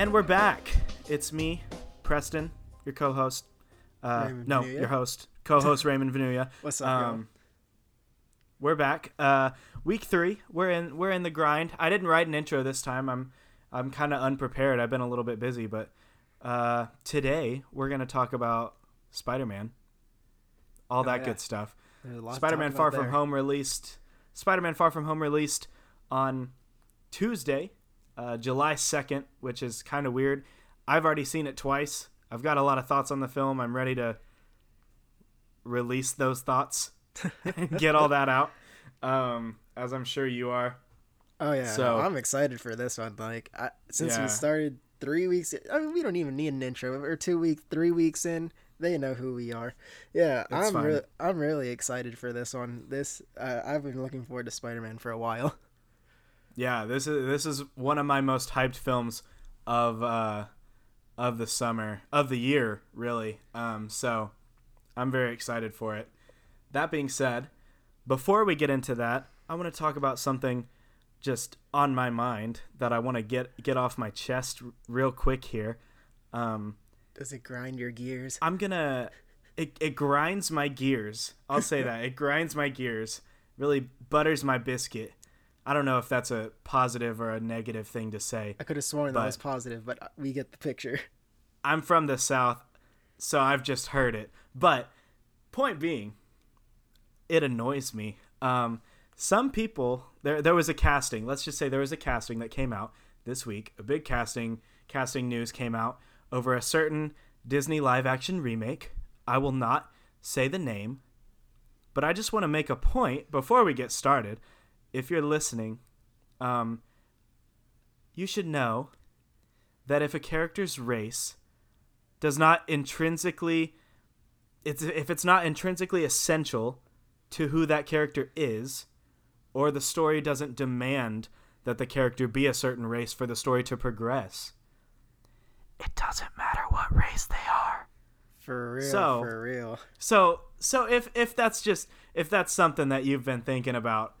And we're back. It's me, Preston, your co-host. Uh, no, your host, co-host Raymond Venuya. What's up? Um, we're back. Uh, week three. We're in. We're in the grind. I didn't write an intro this time. I'm. I'm kind of unprepared. I've been a little bit busy, but uh, today we're gonna talk about Spider-Man. All that yeah. good stuff. There's a lot to Spider-Man Far about From. Home released. Spider-Man Far From Home released on Tuesday, uh, July second, which is kind of weird. I've already seen it twice. I've got a lot of thoughts on the film. I'm ready to release those thoughts, get all that out, um, as I'm sure you are. Oh yeah, So- I'm excited for this one. Like I, since Yeah. we started three weeks, I mean, we don't even need an intro. Or two weeks, three weeks in, they know who we are. Yeah, It's I'm fine. re- I'm really excited for this one. This uh, I've been looking forward to Spider-Man for a while. Yeah, this is this is one of my most hyped films of uh, of the summer of the year, really. Um, so I'm very excited for it. That being said, before we get into that, I want to talk about something just on my mind that I want to get get off my chest real quick here. Um, Does it grind your gears? I'm gonna it, it grinds my gears. I'll say that it grinds my gears. Really butters my biscuit. I don't know if that's a positive or a negative thing to say. I could have sworn that was positive, but we get the picture. I'm from the south, so I've just heard it. But point being, it annoys me. Um, some people there there was a casting. Let's just say there was a casting that came out this week. A big casting casting news came out over a certain Disney live action remake. I will not say the name, but I just want to make a point before we get started. If you're listening, um, you should know that if a character's race does not intrinsically it's if it's not intrinsically essential to who that character is or the story doesn't demand that the character be a certain race for the story to progress it doesn't matter what race they are For real, So- for real. so so if if that's just if that's something that you've been thinking about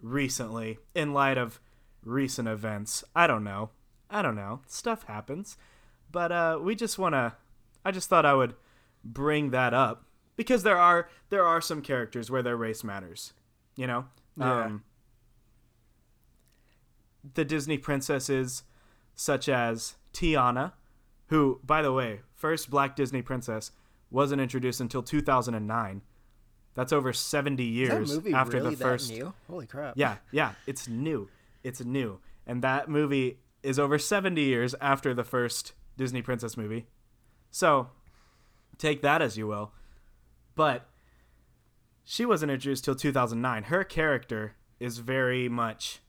recently in light of recent events, I don't know. I don't know. Stuff happens. But uh we just want to I just thought I would bring that up because there are there are some characters where their race matters, you know? Yeah. Um the Disney princesses such as Tiana, who by the way, first black Disney princess wasn't introduced until 2009. That's over 70 years after really the first that new? Holy crap! Yeah, yeah, it's new. It's new. And that movie is over 70 years after the first Disney princess movie. So, take that as you will. But she wasn't introduced till 2009. Her character is very much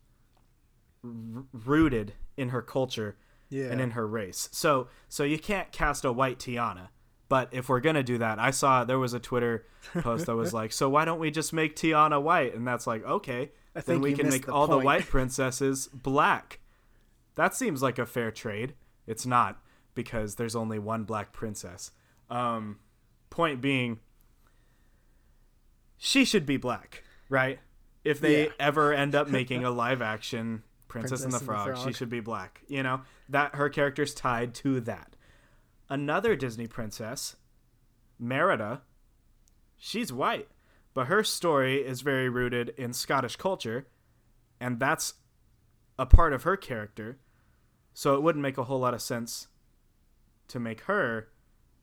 r- rooted in her culture yeah. and in her race. So so you can't cast a white Tiana. But if we're gonna do that, I saw there was a Twitter post that was like, "So why don't we just make Tiana white?" And that's like, okay, I then we can make the all the white princesses black. That seems like a fair trade. It's not because there's only one black princess. Um, point being, she should be black, right? If they Yeah. ever end up making a live action Princess, and the Princess and the Frog, she should be black. You know that her character's tied to that. Another Disney princess, Merida, she's white, but her story is very rooted in Scottish culture, and that's a part of her character. So it wouldn't make a whole lot of sense to make her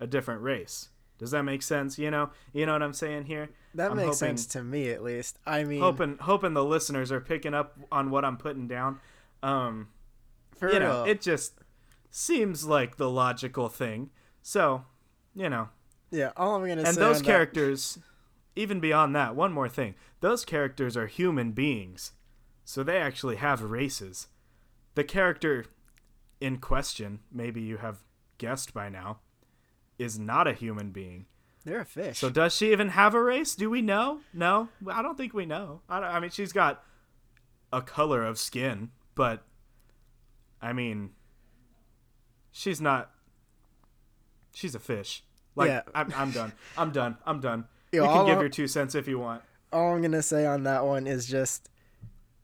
a different race. Does that make sense? You know, you know what I'm saying here. that I'm makes hoping- sense to me at least. I mean, Hoping, hoping the listeners are picking up on what I'm putting down. Um, for you real. know, it just seems like the logical thing. So, you know, yeah, all I'm gonna and say And those on that- characters, even beyond that, one more thing: those characters are human beings, so they actually have races. The character in question, maybe you have guessed by now, is not a human being. they're a fish. So does she even have a race? Do we know? No, I don't think we know. I, I mean, she's got a color of skin, but I mean, she's not. She's a fish. Like Yeah. I'm, I'm done. I'm done. I'm done. You can give your two cents if you want. all I'm gonna say on that one is just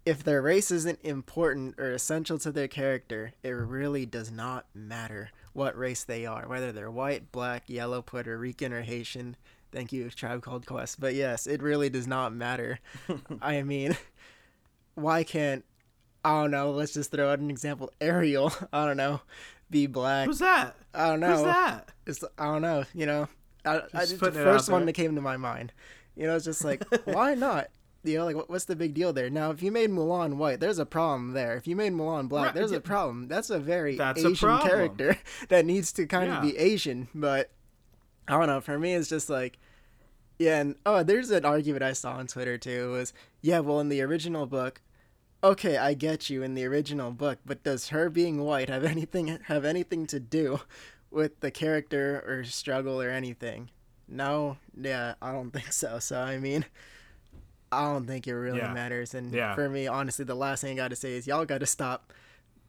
if their race isn't important or essential to their character, it really does not matter what race they are, whether they're white, black, yellow, Puerto Rican, or Haitian. Thank you, Tribe Called Quest. But yes, it really does not matter. I mean, why can't I don't know? Let's just throw out an example. Ariel, I don't know, be black. Who's that? I don't know. Who's that? It's I don't know. You know, I, I the first one there. that came to my mind. You know, it's just like why not? You know, like what, what's the big deal there? Now, if you made Mulan white, there's a problem there. If you made Mulan black, Right, there's yeah. a problem. That's a very That's Asian problem. character that needs to kind Yeah. of be Asian. But I don't know. For me, it's just like. Yeah, and oh, there's an argument I saw on Twitter too. Was yeah, well, in the original book, okay, I get you in the original book, but does her being white have anything have anything to do with the character or struggle or anything? No, yeah, I don't think so. So I mean, I don't think it really Yeah. matters. And Yeah. for me, honestly, the last thing I got to say is y'all got to stop,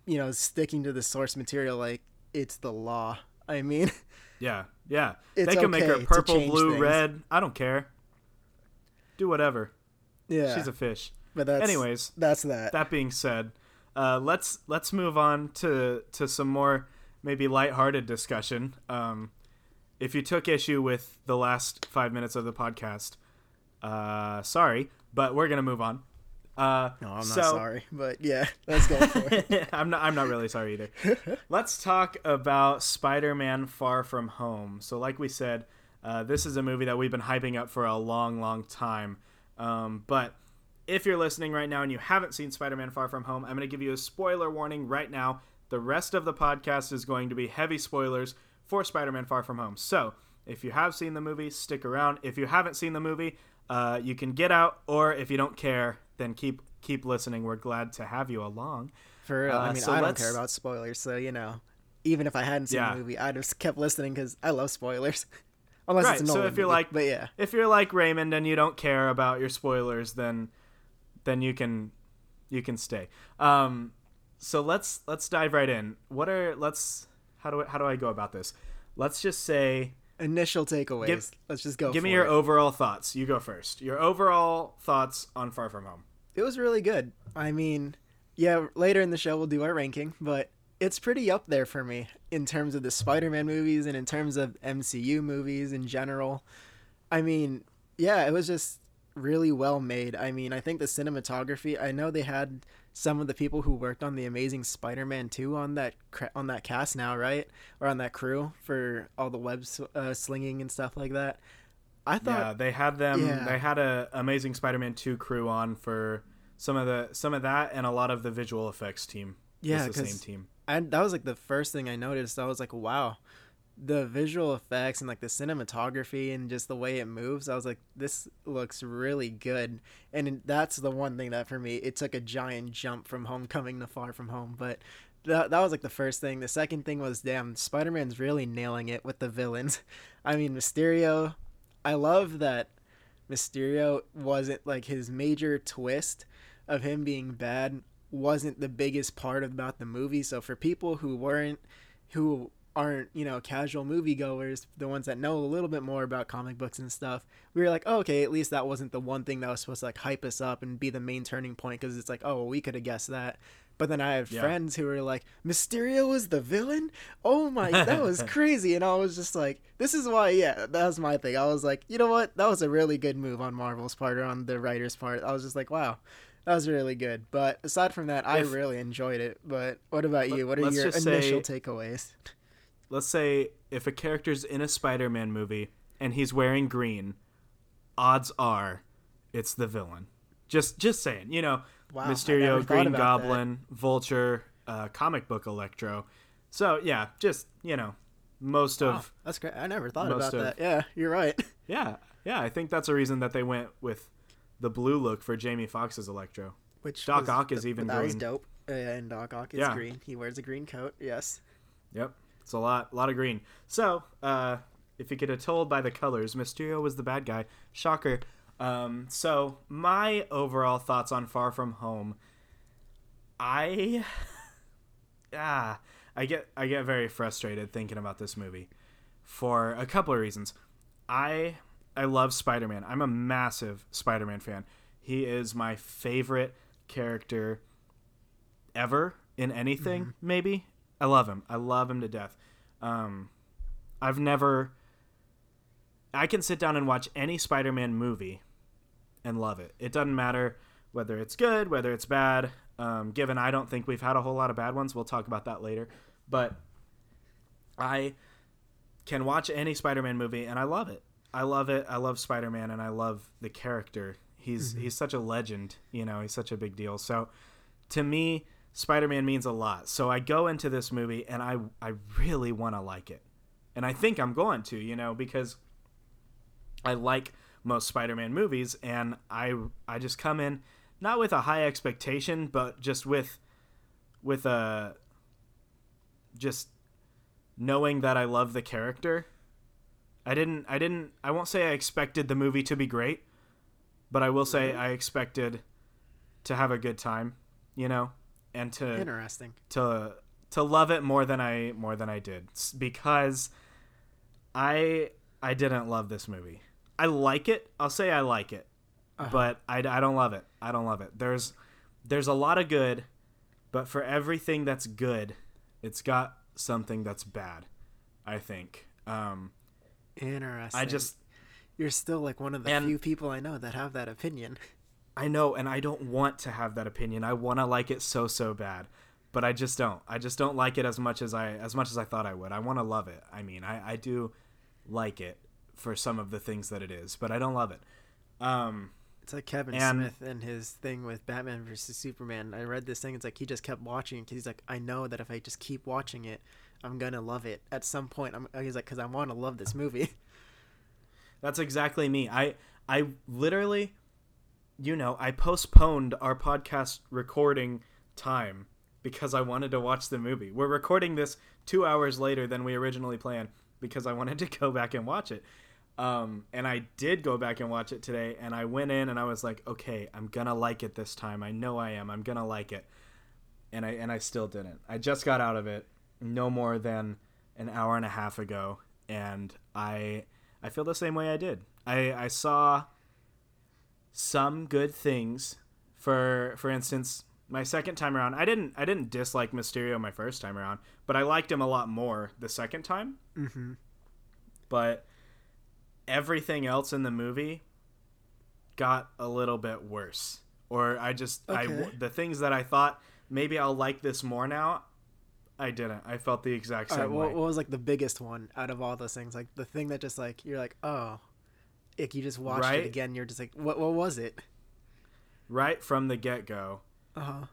you know, sticking to the source material like it's the law. I mean, Yeah, yeah. It's they can make her purple, blue, things. red. I don't care. Do whatever. yeah. She's a fish. But that's Anyways, that's that. that being said, uh, let's let's move on to to some more maybe lighthearted discussion. Um, if you took issue with the last five minutes of the podcast, uh, sorry, but we're gonna move on. Uh, no, I'm not sorry, but yeah, let's go for it. I'm not. I'm not really sorry either. Let's talk about Spider-Man: Far From Home. So, like we said, uh, this is a movie that we've been hyping up for a long, long time. Um, but if you're listening right now and you haven't seen Spider-Man: Far From Home, I'm going to give you a spoiler warning right now. The rest of the podcast is going to be heavy spoilers for Spider-Man: Far From Home. So, if you have seen the movie, stick around. If you haven't seen the movie, uh, you can get out, or if you don't care, then keep keep listening. We're glad to have you along. For real, I Uh, mean, so I don't let's- care about spoilers, so you know, even if I hadn't seen Yeah. the movie, I'd have kept listening because I love spoilers. Unless Right, it's a so if you're movie, like- but yeah, if you're like Raymond and you don't care about your spoilers, then then you can you can stay. Um, so let's let's dive right in. What are let's how do I, how do I go about this? Let's just say initial takeaways. Give- Let's just go. give me your it. overall thoughts. You go first. Your overall thoughts on Far From Home. It was really good. I mean, yeah, later in the show we'll do our ranking, but it's pretty up there for me in terms of the Spider-Man movies and in terms of MCU movies in general. I mean, yeah, it was just really well made. I mean, I think the cinematography. I know they had some of the people who worked on the Amazing Spider-Man 2 on that on that cast now, right? Or on that crew for all the web uh, slinging and stuff like that. I thought yeah, they had them. yeah. They had a Amazing Spider-Man two crew on for some of the some of that and a lot of the visual effects team. Yeah, the same team. and that was like the first thing I noticed. I was like, wow, the visual effects and like the cinematography and just the way it moves. I was like, this looks really good. And that's the one thing that for me, it took a giant jump from Homecoming to Far From Home. But that, that was like the first thing. The second thing was, damn, Spider Man's really nailing it with the villains. I mean, Mysterio, I love that Mysterio wasn't like his major twist of him being bad wasn't the biggest part about the movie. So for people who weren't who aren't, you know, casual moviegoers, the ones that know a little bit more about comic books and stuff, we were like, oh, okay, at least that wasn't the one thing that was supposed to like hype us up and be the main turning point because it's like, oh, well, we could have guessed that. But then I have Yeah. friends who were like, Mysterio was the villain? Oh my, that was crazy. And I was just like, this is why, yeah, that was my thing. I was like, you know what? That was a really good move on Marvel's part or on the writer's part. I was just like, wow, that was really good. But aside from that, I If- really enjoyed it. But what about you? What are your initial say- takeaways? Let's say if a character's in a Spider-Man movie and he's wearing green, odds are it's the villain. Just just saying, you know, Wow, Mysterio, Green about that. Goblin, Vulture, uh, comic book Electro. So yeah, just you know, most Wow, of that's great. I never thought about of- that. Yeah, you're right. yeah yeah. I think that's a reason that they went with the blue look for Jamie Foxx's Electro. Which Doc Ock is even that was dope. And Doc Ock is Yeah. green. He wears a green coat. Yes. Yep, it's a lot, a lot of green. So, uh, if you could have told by the colors, Mysterio was the bad guy. Shocker. Um, so my overall thoughts on Far From Home, I, ah, I get, I get very frustrated thinking about this movie, for a couple of reasons. I, I love Spider Man. I'm a massive Spider Man fan. He is my favorite character ever in anything. Maybe I love him. I love him to death. Um, I've never. I can sit down and watch any Spider-Man movie and love it. It doesn't matter whether it's good, whether it's bad. Um, given I don't think we've had a whole lot of bad ones, we'll talk about that later. But I can watch any Spider-Man movie and I love it. I love it. I love Spider-Man and I love the character. He's he's such a legend, you know, he's such a big deal. So to me, Spider-Man means a lot. So I go into this movie and I I really want to like it. And I think I'm going to, you know, because I like most Spider-Man movies and I I just come in not with a high expectation, but just with with a just knowing that I love the character. I didn't I didn't I won't say I expected the movie to be great, but I will say mm-hmm. I expected to have a good time, you know, and to Interesting. to to love it more than I more than I did because I I didn't love this movie. I like it. I'll say I like it, but I, I don't love it. I don't love it. There's there's a lot of good, but for everything that's good, it's got something that's bad. I think. Um, Interesting. I just You're still like one of the And- few people I know that have that opinion. I know, and I don't want to have that opinion. I want to like it so so bad, but I just don't. I just don't like it as much as I as much as I thought I would. I want to love it. I mean, I I do like it for some of the things that it is, but I don't love it. Um, It's like Kevin And- Smith and his thing with Batman versus Superman. I read this thing. It's like he just kept watching because he's like, I know that if I just keep watching it, I'm gonna love it. At some point, I'm. He's like, because I want to love this movie. That's exactly me. I I literally you know, I postponed our podcast recording time because I wanted to watch the movie. We're recording this 2 hours later than we originally planned because I wanted to go back and watch it. Um, and I did go back and watch it today and I went in and I was like, "Okay, I'm to like it this time. I know I am. I'm to like it." And I and I still didn't. I just got out of it no more than an hour and a half ago and I I feel the same way I did. I, I saw some good things. For for instance, my second time around, I didn't I didn't dislike Mysterio my first time around, but I liked him a lot more the second time. mm-hmm. But everything else in the movie got a little bit worse. Or I just I the things that I thought maybe I'll like this more now, I didn't. I felt the exact same right, way. what, what was like the biggest one out of all those things? Like the thing that just like you're like, oh, like you just watched Right? it again. You're just like, what? What was it? right from the get go. Uh huh.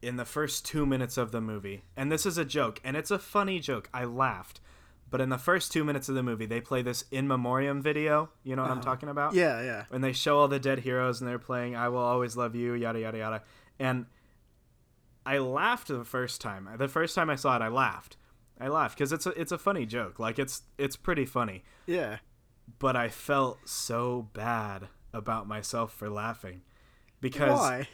in the first two minutes of the movie. And this is a joke, and it's a funny joke. I laughed. But in the first two minutes of the movie, they play this in memoriam video. You know what I'm Uh-huh. talking about? Yeah, yeah. When they show all the dead heroes and they're playing I Will Always Love You, yada, yada, yada. And I laughed the first time. The first time I saw it, I laughed. I laughed because it's a, it's a funny joke. Like, it's, it's pretty funny. Yeah. But I felt so bad about myself for laughing. Because Why?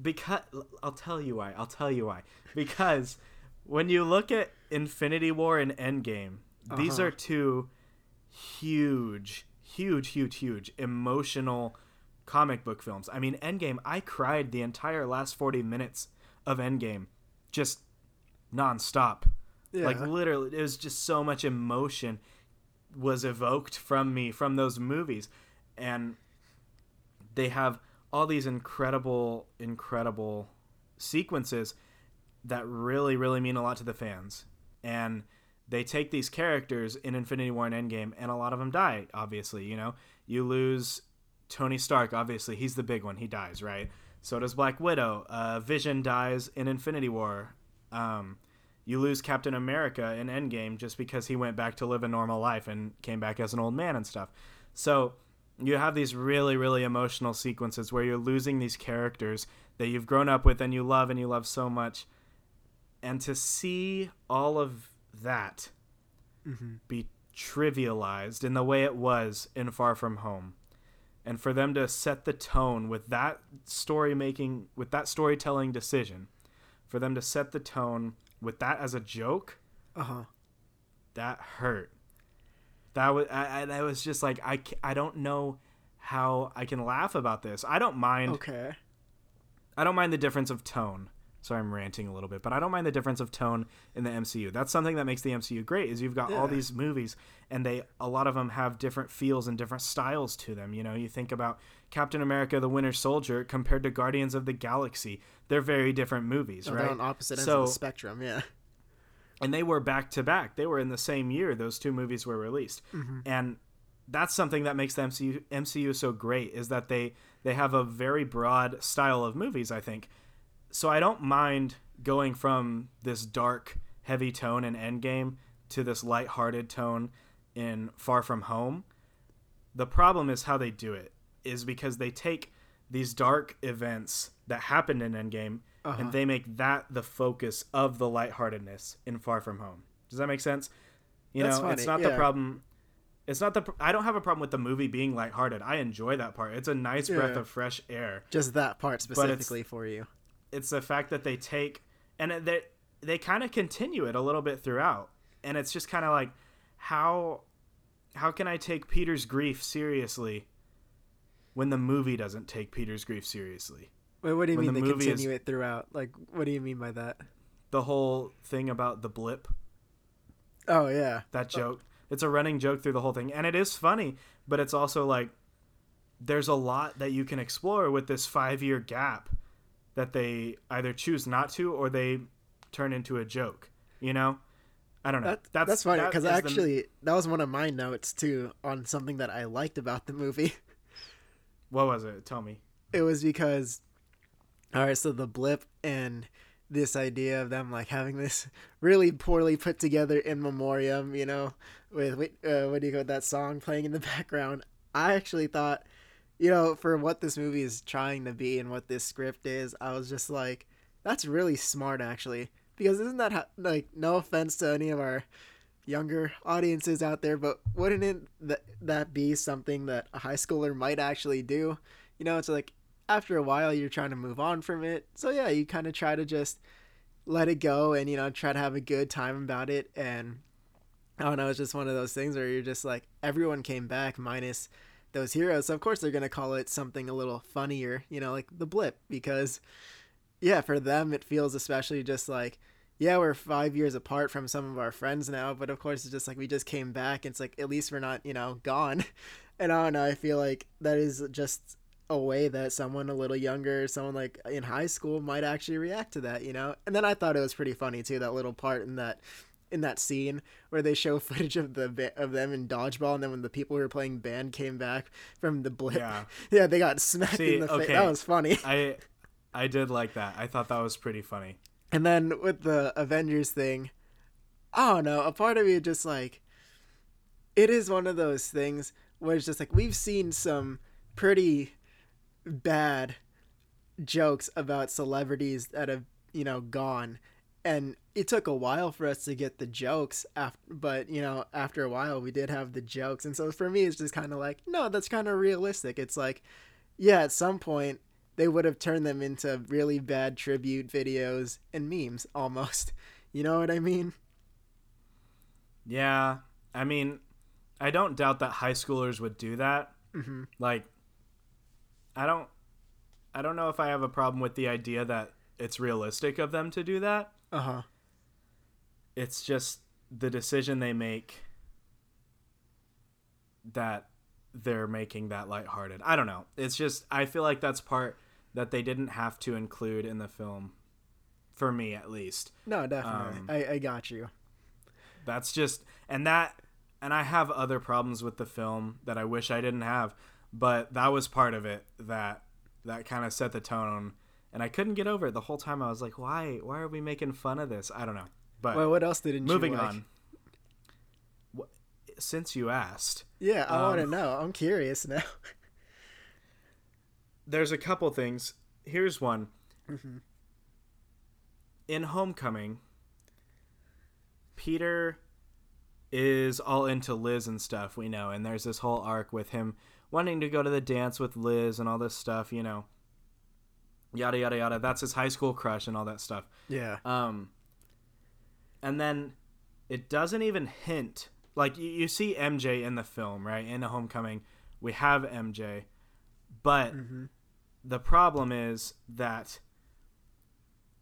because I'll tell you why. I'll tell you why. Because when you look at Infinity War and Endgame, these Uh-huh. are two huge, huge, huge, huge emotional comic book films. I mean, Endgame, I cried the entire last 40 minutes of Endgame just nonstop. Yeah. Like literally, it was just so much emotion was evoked from me from those movies, and they have all these incredible, incredible sequences that really, really mean a lot to the fans. And they take these characters in Infinity War and Endgame, and a lot of them die. Obviously, you know, you lose Tony Stark. Obviously, he's the big one. He dies, right? So does Black Widow. Uh, Vision dies in Infinity War. Um, you lose Captain America in Endgame just because he went back to live a normal life and came back as an old man and stuff. So you have these really, really emotional sequences where you're losing these characters that you've grown up with and you love and you love so much. And to see all of that Mhm. be trivialized in the way it was in Far From Home. And for them to set the tone with that story making, with that storytelling decision, for them to set the tone with that as a joke, Uh huh. that hurt. That was, I, I, that was just like I, I don't know how I can laugh about this. I don't mind. Okay. I don't mind the difference of tone. Sorry, I'm ranting a little bit, but I don't mind the difference of tone in the MCU. That's something that makes the MCU great. Is you've got all these movies, and they a lot of them have different feels and different styles to them. You know, you think about Captain America: The Winter Soldier compared to Guardians of the Galaxy. They're very different movies, right? They're on opposite ends So- of the spectrum. Yeah. and they were back to back. They were in the same year those two movies were released, mm-hmm. and that's something that makes the MCU MCU so great is that they they have a very broad style of movies. I think so. I don't mind going from this dark, heavy tone in Endgame to this light-hearted tone in Far From Home. The problem is how they do it is because they take these dark events that happened in Endgame Uh-huh. and they make that the focus of the lightheartedness in Far From Home. Does that make sense? You That's know, it's funny, not the problem. It's not the. pr- I don't have a problem with the movie being lighthearted. I enjoy that part. It's a nice breath of fresh air. Just that part specifically for you. It's the fact that they take and they they kind of continue it a little bit throughout, and it's just kind of like how how can I take Peter's grief seriously when the movie doesn't take Peter's grief seriously? Wait, what do you when mean the they movie is- continue it throughout? Like, what do you mean by that? The whole thing about the blip Oh yeah. that oh. joke. It's a running joke through the whole thing, and it is funny, but it's also like there's a lot that you can explore with this five year gap that they either choose not to or they turn into a joke. You know, I don't know. That, that's, funny that because the- actually that was one of my notes too on something that I liked about the movie. what was it? Tell me. It was because, all right, so the blip and this idea of them like having this really poorly put together in memoriam, you know, with uh, what do you call that song playing in the background. I actually thought, you know, for what this movie is trying to be and what this script is, I was just like, that's really smart actually. Because isn't that how, like no offense to any of our younger audiences out there, but wouldn't it that that be something that a high schooler might actually do? You know, it's like after a while you're trying to move on from it. So yeah, you kind of try to just let it go and you know try to have a good time about it and I don't know, it's just one of those things where you're just like everyone came back minus those heroes. So of course they're going to call it something a little funnier, you know, like the blip because yeah, for them it feels especially just like yeah, we're 5 years apart from some of our friends now, but of course it's just like we just came back. It's like at least we're not, you know, gone. And I don't know, I feel like that is just a way that someone a little younger, someone like in high school might actually react to that, you know? And then I thought it was pretty funny too, that little part in that in that scene where they show footage of the ba- of them in dodgeball and then when the people who were playing band came back from the blip Yeah. yeah they got smacked See, in the face that was funny I I did like that. I thought that was pretty funny. and then with the avengers thing i don't know a part of me just like it is one of those things where it's just like we've seen some pretty bad jokes about celebrities that have you know gone and it took a while for us to get the jokes after but you know after a while we did have the jokes. And so for me it's just kind of like no that's kind of realistic. It's like yeah at some point they would have turned them into really bad tribute videos and memes almost. You know what i mean? Yeah, I mean, I don't doubt that high schoolers would do that. hmm Like, I don't, I don't know if I have a problem with the idea that it's realistic of them to do that. Uh-huh It's just the decision they make that they're making that lighthearted. I don't know. It's just I feel like that's part that they didn't have to include in the film, for me at least. no definitely Um, I, I got you That's just and that and I have other problems with the film that I wish I didn't have, but that was part of it that that kind of set the tone and I couldn't get over it the whole time. I was like, "Why? Why are we making fun of this?" I don't know. But well what else didn't moving you like? on. Wh- Since you asked, yeah i want to Um, know i'm curious now there's a couple things. Here's one. Mhm. In Homecoming, Peter is all into Liz and stuff, we know, and there's this whole arc with him wanting to go to the dance with Liz and all this stuff, you know. Yada yada yada. That's his high school crush and all that stuff. yeah Um, and then it doesn't even hint. Like you, you see MJ in the film, right? In Homecoming, we have MJ, but Mhm. the problem is that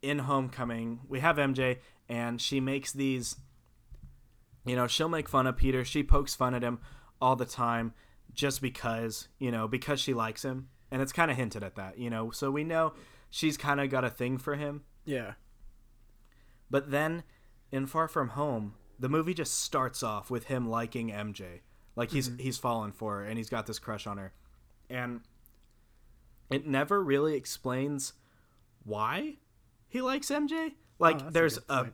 in Homecoming, we have MJ, and she makes these. You know, she'll make fun of Peter. She pokes fun at him all the time, just because you know, because she likes him, and it's kind of hinted at that. You know, so we know she's kind of got a thing for him. Yeah. But then, in Far From Home, the movie just starts off with him liking MJ, like he's he's fallen for her and he's got this crush on her, and it never really explains why he likes MJ. Like a there's good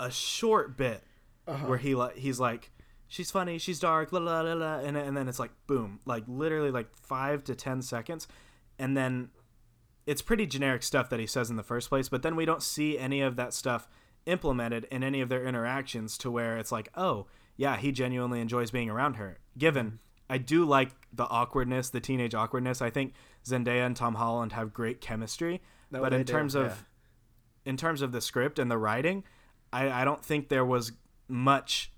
a a short bit Uh-huh. where he like he's like she's funny, she's dark, la la la la, and and then it's like boom, like literally like five to ten seconds, and then it's pretty generic stuff that he says in the first place. But then we don't see any of that stuff implemented in any of their interactions to where it's like, oh yeah, he genuinely enjoys being around her. Given mm-hmm. I do like the awkwardness, the teenage awkwardness. I think Zendaya and Tom Holland have great chemistry, No, but in do, terms of yeah. in terms of the script and the writing, I, I don't think there was much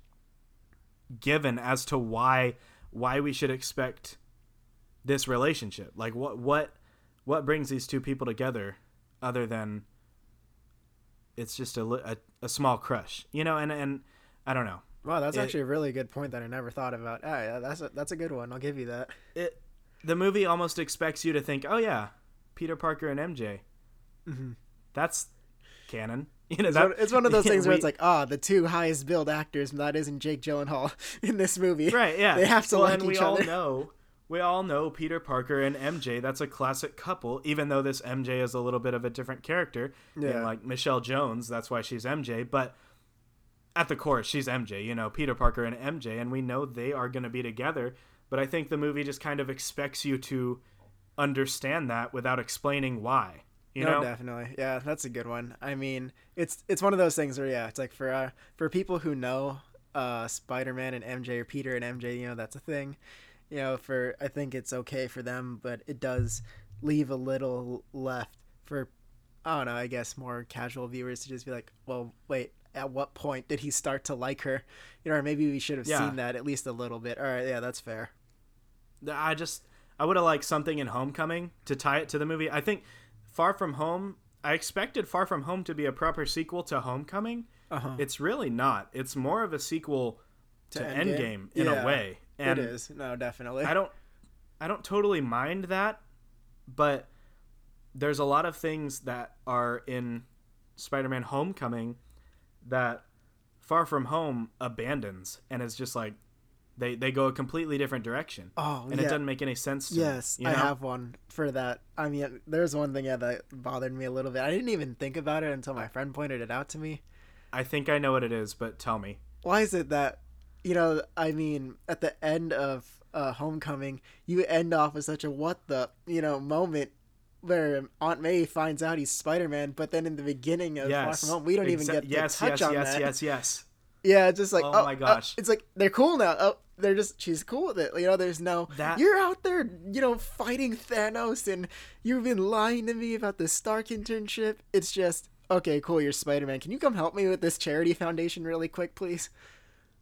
given as to why why we should expect this relationship. Like what what what brings these two people together other than it's just a, a, a small crush, you know? And and I don't know. Wow, that's It- actually a really good point that I never thought about. Ah, yeah, that's a, that's a good one. I'll give you that. It the movie almost expects you to think, oh yeah, Peter Parker and MJ. Mhm. That's canon. You know It's, that one, it's one of those things where it's like, ah, the two highest billed actors, that isn't Jake Gyllenhaal in this movie. right yeah They have to well, like and we each all other. know we all know peter parker and mj that's a classic couple even though this mj is a little bit of a different character Yeah. than like michelle jones that's why she's mj but at the core she's mj you know peter parker and mj and we know they are going to be together but i think the movie just kind of expects you to understand that without explaining why you no, know definitely. Yeah, that's a good one. I mean, it's it's one of those things where yeah, it's like for uh, for people who know uh, Spider-Man and MJ or Peter and MJ, you know, that's a thing. You know, for I think it's okay for them, but it does leave a little left for I don't know, I guess more casual viewers to just be like, well, wait, at what point did he start to like her? You know, or maybe we should have Yeah. seen that at least a little bit. All right, yeah, that's fair. I just I would have liked something in Homecoming to tie it to the movie. I think Far From Home. I expected Far From Home to be a proper sequel to Homecoming. Uh-huh. It's really not. It's more of a sequel to, To Endgame, Endgame? in Yeah, a way. And it is. No, definitely. I don't I don't totally mind that, but there's a lot of things that are in Spider-Man Homecoming that Far From Home abandons and is just like they they go a completely different direction. Oh, and yeah. it doesn't make any sense to me, Yes, you I have one for that. I mean, there's one thing yeah, that bothered me a little bit. I didn't even think about it until my friend pointed it out to me. I think I know what it is, but tell me. Why is it that, you know, I mean, at the end of uh, Homecoming, you end off with such a what the, you know, moment where Aunt May finds out he's Spider Man, but then in the beginning of Far Yes. From Home, we don't even get yes, to touch yes, on yes, that. yes, yes. Yeah, it's just like, Oh oh, my uh, gosh. it's like they're cool now. Oh, they're just she's cool with it. You know, there's no That- you're out there, you know, fighting Thanos, and you've been lying to me about the Stark internship. It's just okay, cool. You're Spider Man. Can you come help me with this charity foundation really quick, please?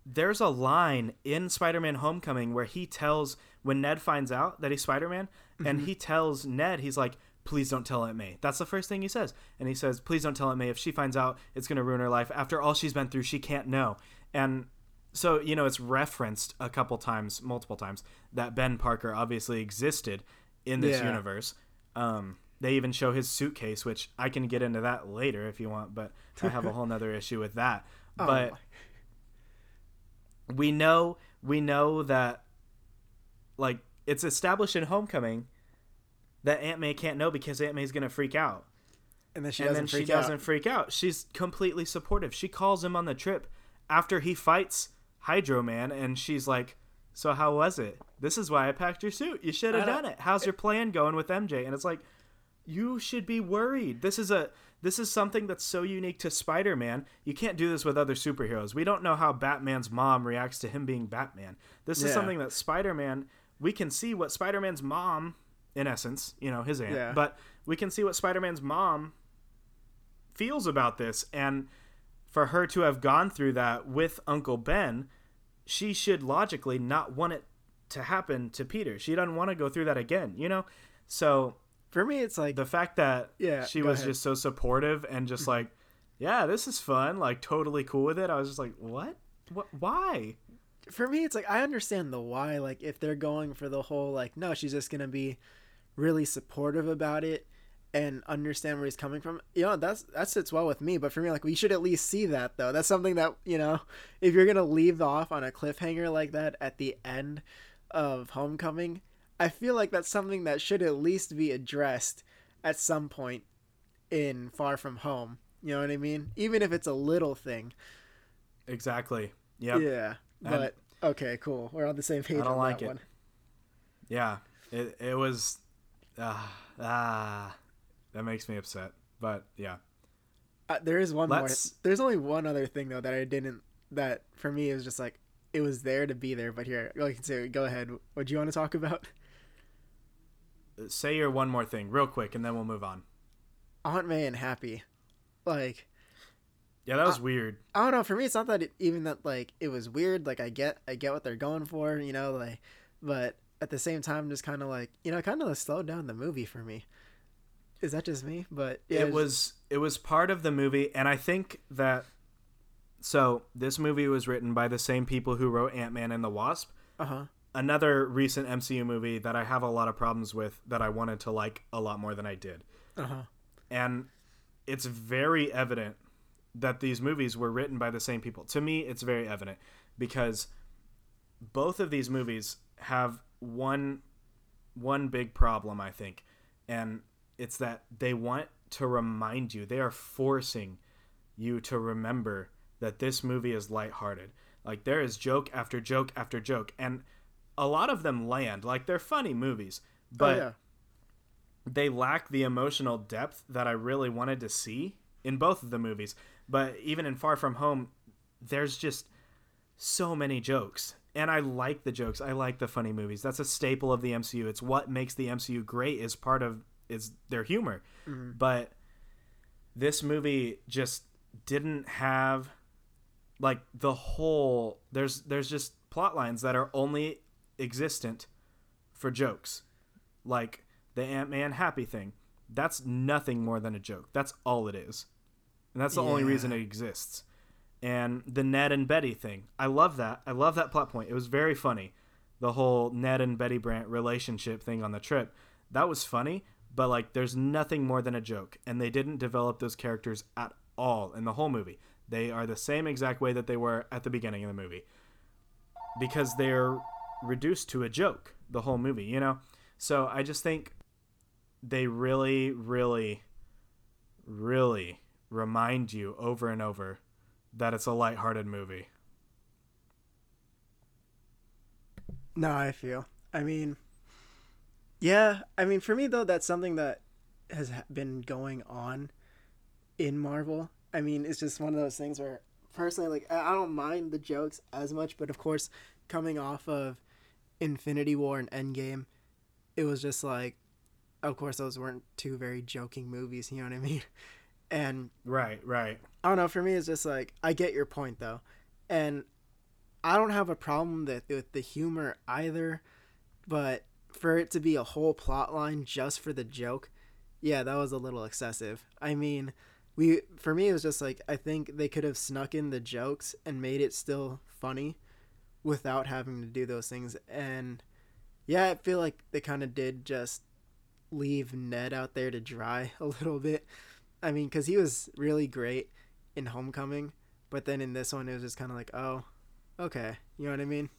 There's a line in Spider-Man Homecoming where he tells when Ned finds out that he's Spider-Man, Mm-hmm. and he tells Ned, he's like, "Please don't tell Aunt May." That's the first thing he says, and he says, "Please don't tell Aunt May. If she finds out, it's gonna ruin her life. After all she's been through, she can't know." And so you know, it's referenced a couple times, multiple times, that Ben Parker obviously existed in this Yeah. universe. Um, they even show his suitcase, which I can get into that later if you want, but I have a whole nother issue with that. Oh But my. we know we know that like it's established in Homecoming that Aunt May can't know because Aunt May's gonna freak out. and then she and doesn't then she freak out. doesn't freak out. She's completely supportive. She calls him on the trip after he fights Hydro Man and she's like, So how was it? This is why I packed your suit. You should have done it. How's your plan going with MJ? And it's like, you should be worried. This is a this is something that's so unique to Spider-Man. You can't do this with other superheroes. We don't know how Batman's mom reacts to him being Batman. This is something that Spider-Man we can see what Spider-Man's mom in essence, you know, his aunt, Yeah. but we can see what Spider-Man's mom feels about this and for her to have gone through that with Uncle Ben, she should logically not want it to happen to Peter. She doesn't want to go through that again, you know? So For me, it's like the fact that Yeah, she was ahead. just so supportive and just like, yeah, this is fun, like totally cool with it. I was just like, what? What? Why? for me it's like i understand the why like if they're going for the whole like no she's just gonna be really supportive about it and understand where he's coming from you know that's that sits well with me. But for me like we should at least see that though. That's something that you know if you're gonna leave off on a cliffhanger like that at the end of homecoming i feel like that's something that should at least be addressed at some point in far from home. You know what i mean? Even if it's a little thing. Exactly. Yep. yeah. And- but okay cool. We're on the same page I don't on like that it. one. Yeah, it it was ah ah that makes me upset. But yeah, Uh, there is one more. Let's- There's only one other thing though that I didn't. That for me it was just like it was there to be there. But here, like I say, go ahead. What do you want to talk about? say your one more thing real quick, and then we'll move on. Aunt May and Happy, like Yeah, that was Uh, weird. I don't know. For me, it's not that it, even that like it was weird. Like I get, I get what they're going for, you know. Like, but at the same time, just kind of like you know, kind of slowed down the movie for me. Is that just me? But yeah, it was it was part of the movie, and I think that so this movie was written by the same people who wrote Ant Man and the Wasp. Uh huh. Another recent MCU movie that I have a lot of problems with that I wanted to like a lot more than I did. Uh huh. and it's very evident that these movies were written by the same people. To me, it's very evident because both of these movies have one one big problem, I think, and it's that they want to remind you. They are forcing you to remember that this movie is lighthearted. Like there is joke after joke after joke, and a lot of them land. Like they're funny movies, oh, but oh, yeah. they lack the emotional depth that I really wanted to see in both of the movies. But even in Far From Home, there's just so many jokes. And I like the jokes. I like the funny movies. That's a staple of the MCU. It's what makes the MCU great is part of is their humor. Mm-hmm. But this movie just didn't have like the whole there's there's just plot lines that are only existent for jokes. Like the Aunt May happy thing. That's nothing more than a joke. That's all it is. And that's the only reason it exists. And the Ned and Betty thing. I love that. I love that plot point. It was very funny. The whole Ned and Betty Brant relationship thing on the trip. That was funny, but like there's nothing more than a joke. And they didn't develop those characters at all in the whole movie. They are the same exact way that they were at the beginning of the movie. Because they're reduced to a joke the whole movie, you know? So I just think they really, really, really remind you over and over that it's a lighthearted movie. No, I feel. I mean, yeah. I mean, for me though, that's something that has been going on in Marvel. I mean, it's just one of those things where, personally, like I don't mind the jokes as much, but of course, coming off of Infinity War and Endgame, it was just like, of course, those weren't two very joking movies. You know what I mean? And Right, right. I don't know. For me, it's just like I get your point though, and I don't have a problem that with the humor either, but for it to be a whole plot line just for the joke, yeah, that was a little excessive. I mean, we for me it was just like I think they could have snuck in the jokes and made it still funny without having to do those things. And yeah, I feel like they kind of did just leave Ned out there to dry a little bit. I mean, because he was really great in Homecoming, but then in this one, it was just kind of like, oh, okay, you know what I mean?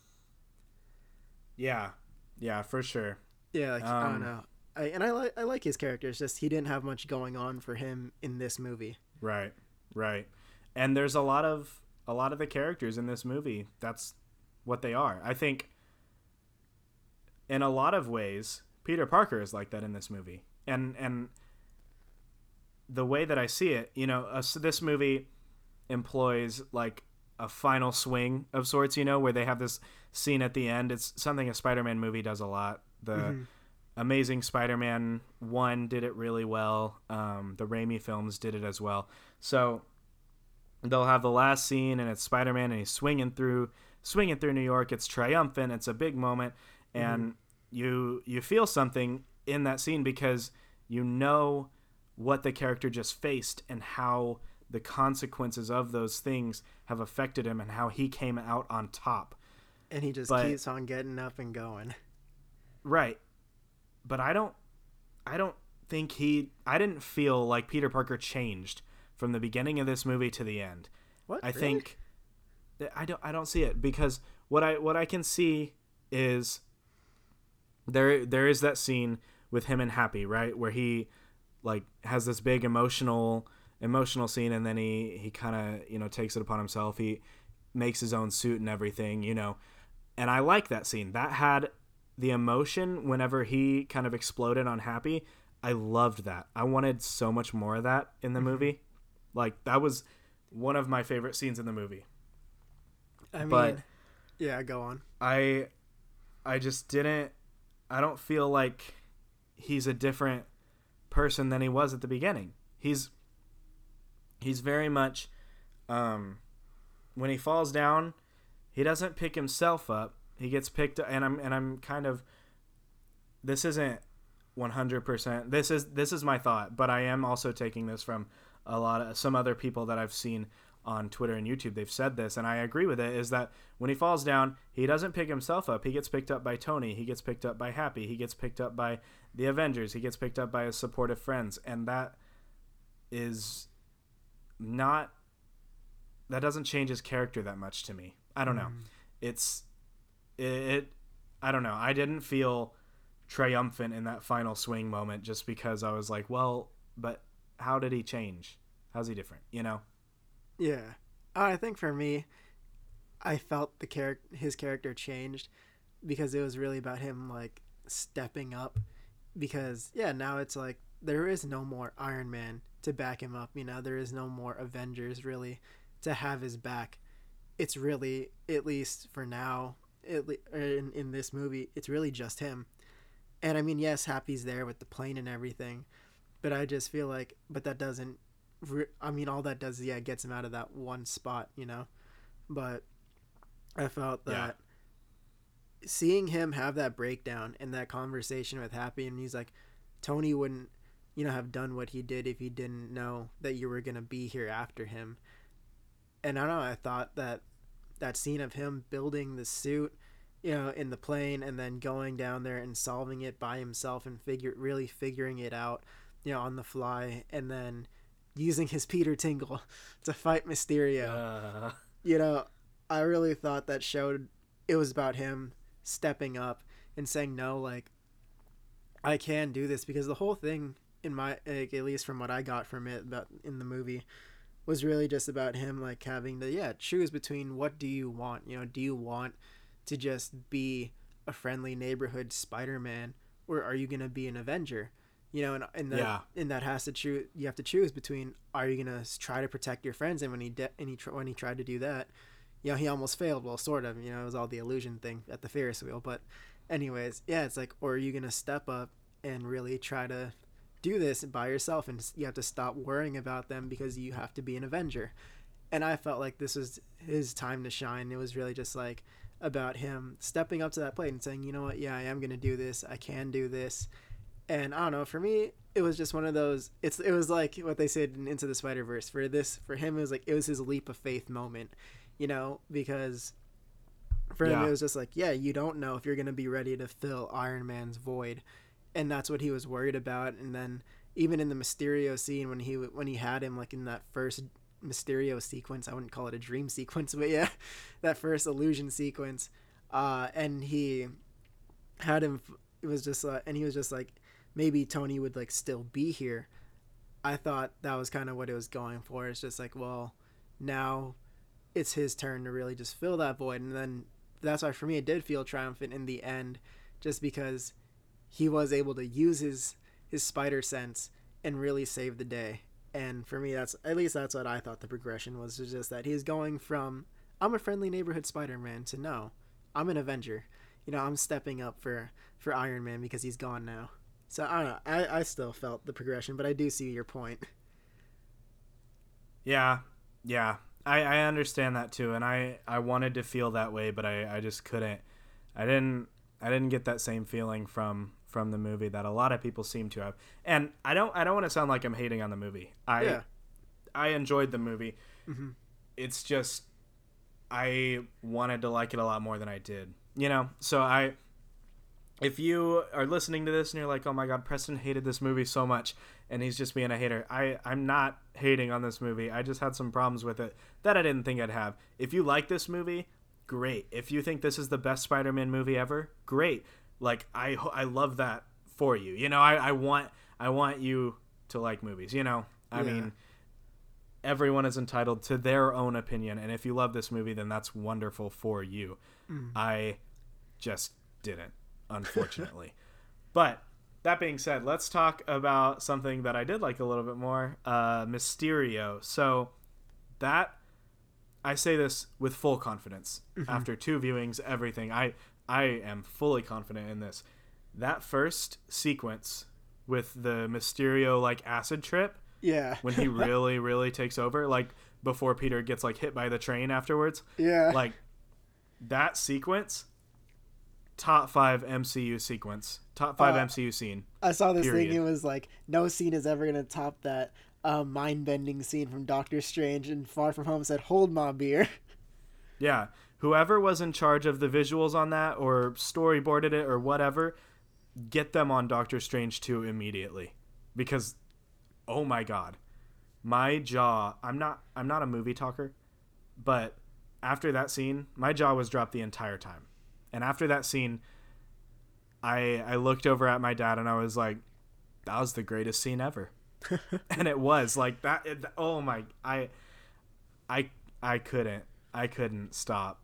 Yeah. Yeah, for sure. Yeah, like I Um, don't know. I, and I like I like his character. It's just he didn't have much going on for him in this movie. Right. Right. And there's a lot of a lot of the characters in this movie. That's what they are. I think in a lot of ways Peter Parker is like that in this movie. And and the way that I see it, you know, uh, so this movie employs like a final swing of sorts, you know, where they have this scene at the end. It's something a Spider-Man movie does a lot. The Mhm. Amazing Spider-Man one did it really well. Um, the Raimi films did it as well. So they'll have the last scene, and it's Spider-Man, and he's swinging through, swinging through New York. It's triumphant. It's a big moment, and you you feel something in that scene because you know what the character just faced and how the consequences of those things have affected him and how he came out on top. And he just But- keeps on getting up and going. Right. But I don't I don't think he I didn't feel like Peter Parker changed from the beginning of this movie to the end. What? I Really? think I don't I don't see it because what I what I can see is there there is that scene with him and Happy, right? Where he like has this big emotional emotional scene and then he he kind of, you know, takes it upon himself. He makes his own suit and everything, you know. And I like that scene. That had the emotion whenever he kind of exploded on Happy. I loved that. I wanted so much more of that in the mm-hmm. movie. Like that was one of my favorite scenes in the movie. I mean, but- yeah, go on. I I just didn't I don't feel like he's a different person than he was at the beginning. He's he's very much um when he falls down, he doesn't pick himself up. He gets picked up and I'm and I'm kind of this isn't 100%. This is this is my thought, but I am also taking this from a lot of some other people that I've seen on Twitter and YouTube. They've said this, and I agree with it. Is that when he falls down, he doesn't pick himself up. He gets picked up by Tony. He gets picked up by Happy. He gets picked up by the Avengers. He gets picked up by his supportive friends, and that is not. That doesn't change his character that much to me. I don't know. Mm. It's it, it. I don't know. I didn't feel triumphant in that final swing moment just because I was like, well, but how did he change? How's he different? You know? Yeah, Uh, I think for me, I felt the character, his character changed because it was really about him like stepping up. Because yeah, now it's like there is no more Iron Man to back him up. You know, there is no more Avengers really to have his back. It's really, at least for now, at le- in in this movie, it's really just him. And I mean, yes, Happy's there with the plane and everything, but I just feel like, but that doesn't I mean, all that does, yeah, gets him out of that one spot, you know. But I felt Yeah. that seeing him have that breakdown and that conversation with Happy, and he's like, Tony wouldn't, you know, have done what he did if he didn't know that you were gonna be here after him. And I don't know, I thought that that scene of him building the suit, you know, in the plane, and then going down there and solving it by himself and figure really figuring it out, you know, on the fly, and then using his Peter Tingle to fight Mysterio. Uh, You know, I really thought that showed it was about him stepping up and saying no, like I can do this. Because the whole thing in my like, at least from what I got from it about in the movie was really just about him like having to yeah choose between what do you want? You know do you want to just be a friendly neighborhood Spider-Man or are you gonna be an Avenger you know and, and that Yeah. and that has to choose you have to choose between are you gonna try to protect your friends? And when he de- and he tr- when he tried to do that you know he almost failed. Well sort of you know it was all the illusion thing at the Ferris wheel. But anyways yeah it's like or are you gonna step up and really try to do this by yourself? And you have to stop worrying about them because you have to be an avenger. And i felt like this was his time to shine. It was really just like about him stepping up to that plate and saying you know what? Yeah i am going to do this. I can do this and i don't know for me it was just one of those it's it was like what they said in into the spider verse for this for him it was like it was his leap of faith moment you know because for him Yeah. it was just like yeah you don't know if you're going to be ready to fill iron man's void. And that's what he was worried about. And then even in the mysterio scene when he when he had him like in that first mysterio sequence i wouldn't call it a dream sequence but yeah that first illusion sequence uh and he had him it was just uh, and he was just like maybe tony would like still be here. I thought that was kind of what it was going for. It's just like well now it's his turn to really just fill that void. And then that's why for me it did feel triumphant in the end just because he was able to use his his spider sense and really save the day. And for me that's at least that's what i thought the progression was was just that he's going from i'm a friendly neighborhood spider-man to no i'm an avenger. You know i'm stepping up for for iron man because he's gone now so i don't know i, I still felt the progression but i do see your point yeah, yeah. I, I understand that too, and I, I wanted to feel that way, but I, I just couldn't. I didn't I didn't get that same feeling from from the movie that a lot of people seem to have. And I don't I don't want to sound like I'm hating on the movie. I Yeah. I enjoyed the movie. Mm-hmm. It's just I wanted to like it a lot more than I did. You know? So I if you are listening to this and you're like, "Oh my god, Preston hated this movie so much," and he's just being a hater, I I'm not hating on this movie. I just had some problems with it that I didn't think I'd have. If you like this movie, great. If you think this is the best Spider-Man movie ever, great. Like I I love that for you. You know, I I want I want you to like movies. You know, I Yeah. mean. Everyone is entitled to their own opinion, and if you love this movie, then that's wonderful for you. Mm. I just didn't, unfortunately. but that being said, let's talk about something that I did like a little bit more uh, Mysterio. So, that, I say this with full confidence. After two viewings, everything, I, I am fully confident in this. That first sequence with the Mysterio like acid trip Yeah. when he really really takes over like before Peter gets like hit by the train afterwards yeah. like that sequence top 5 MCU sequence top 5 Uh, MCU scene I saw this period. thing. It was like no scene is ever gonna top that uh, mind-bending scene from Doctor Strange and Far From Home said, "Hold my beer." yeah whoever was in charge of the visuals on that or storyboarded it or whatever get them on Doctor Strange 2 immediately because oh my god my jaw I'm not I'm not a movie talker but after that scene my jaw was dropped the entire time and after that scene I I looked over at my dad and I was like that was the greatest scene ever and it was like that it, oh my I I I couldn't I couldn't stop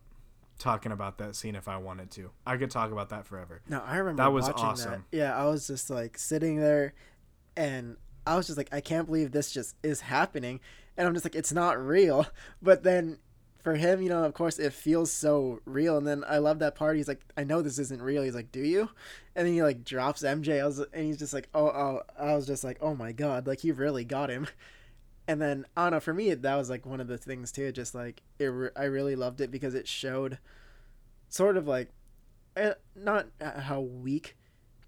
talking about that scene if I wanted to. I could talk about that forever. No, I remember That was awesome. that. Yeah, I was just like sitting there, and I was just like, I can't believe this just is happening, and I'm just like, it's not real. But then for him, you know, of course, it feels so real. And then I love that part. He's like, I know this isn't real. He's like, Do you? And then he like drops MJ. I was, and he's just like, Oh, oh. I was just like, Oh my god, like he really got him. And then I don't know. For me, that was like one of the things too. Just like it, I really loved it because it showed, sort of like, eh, not how weak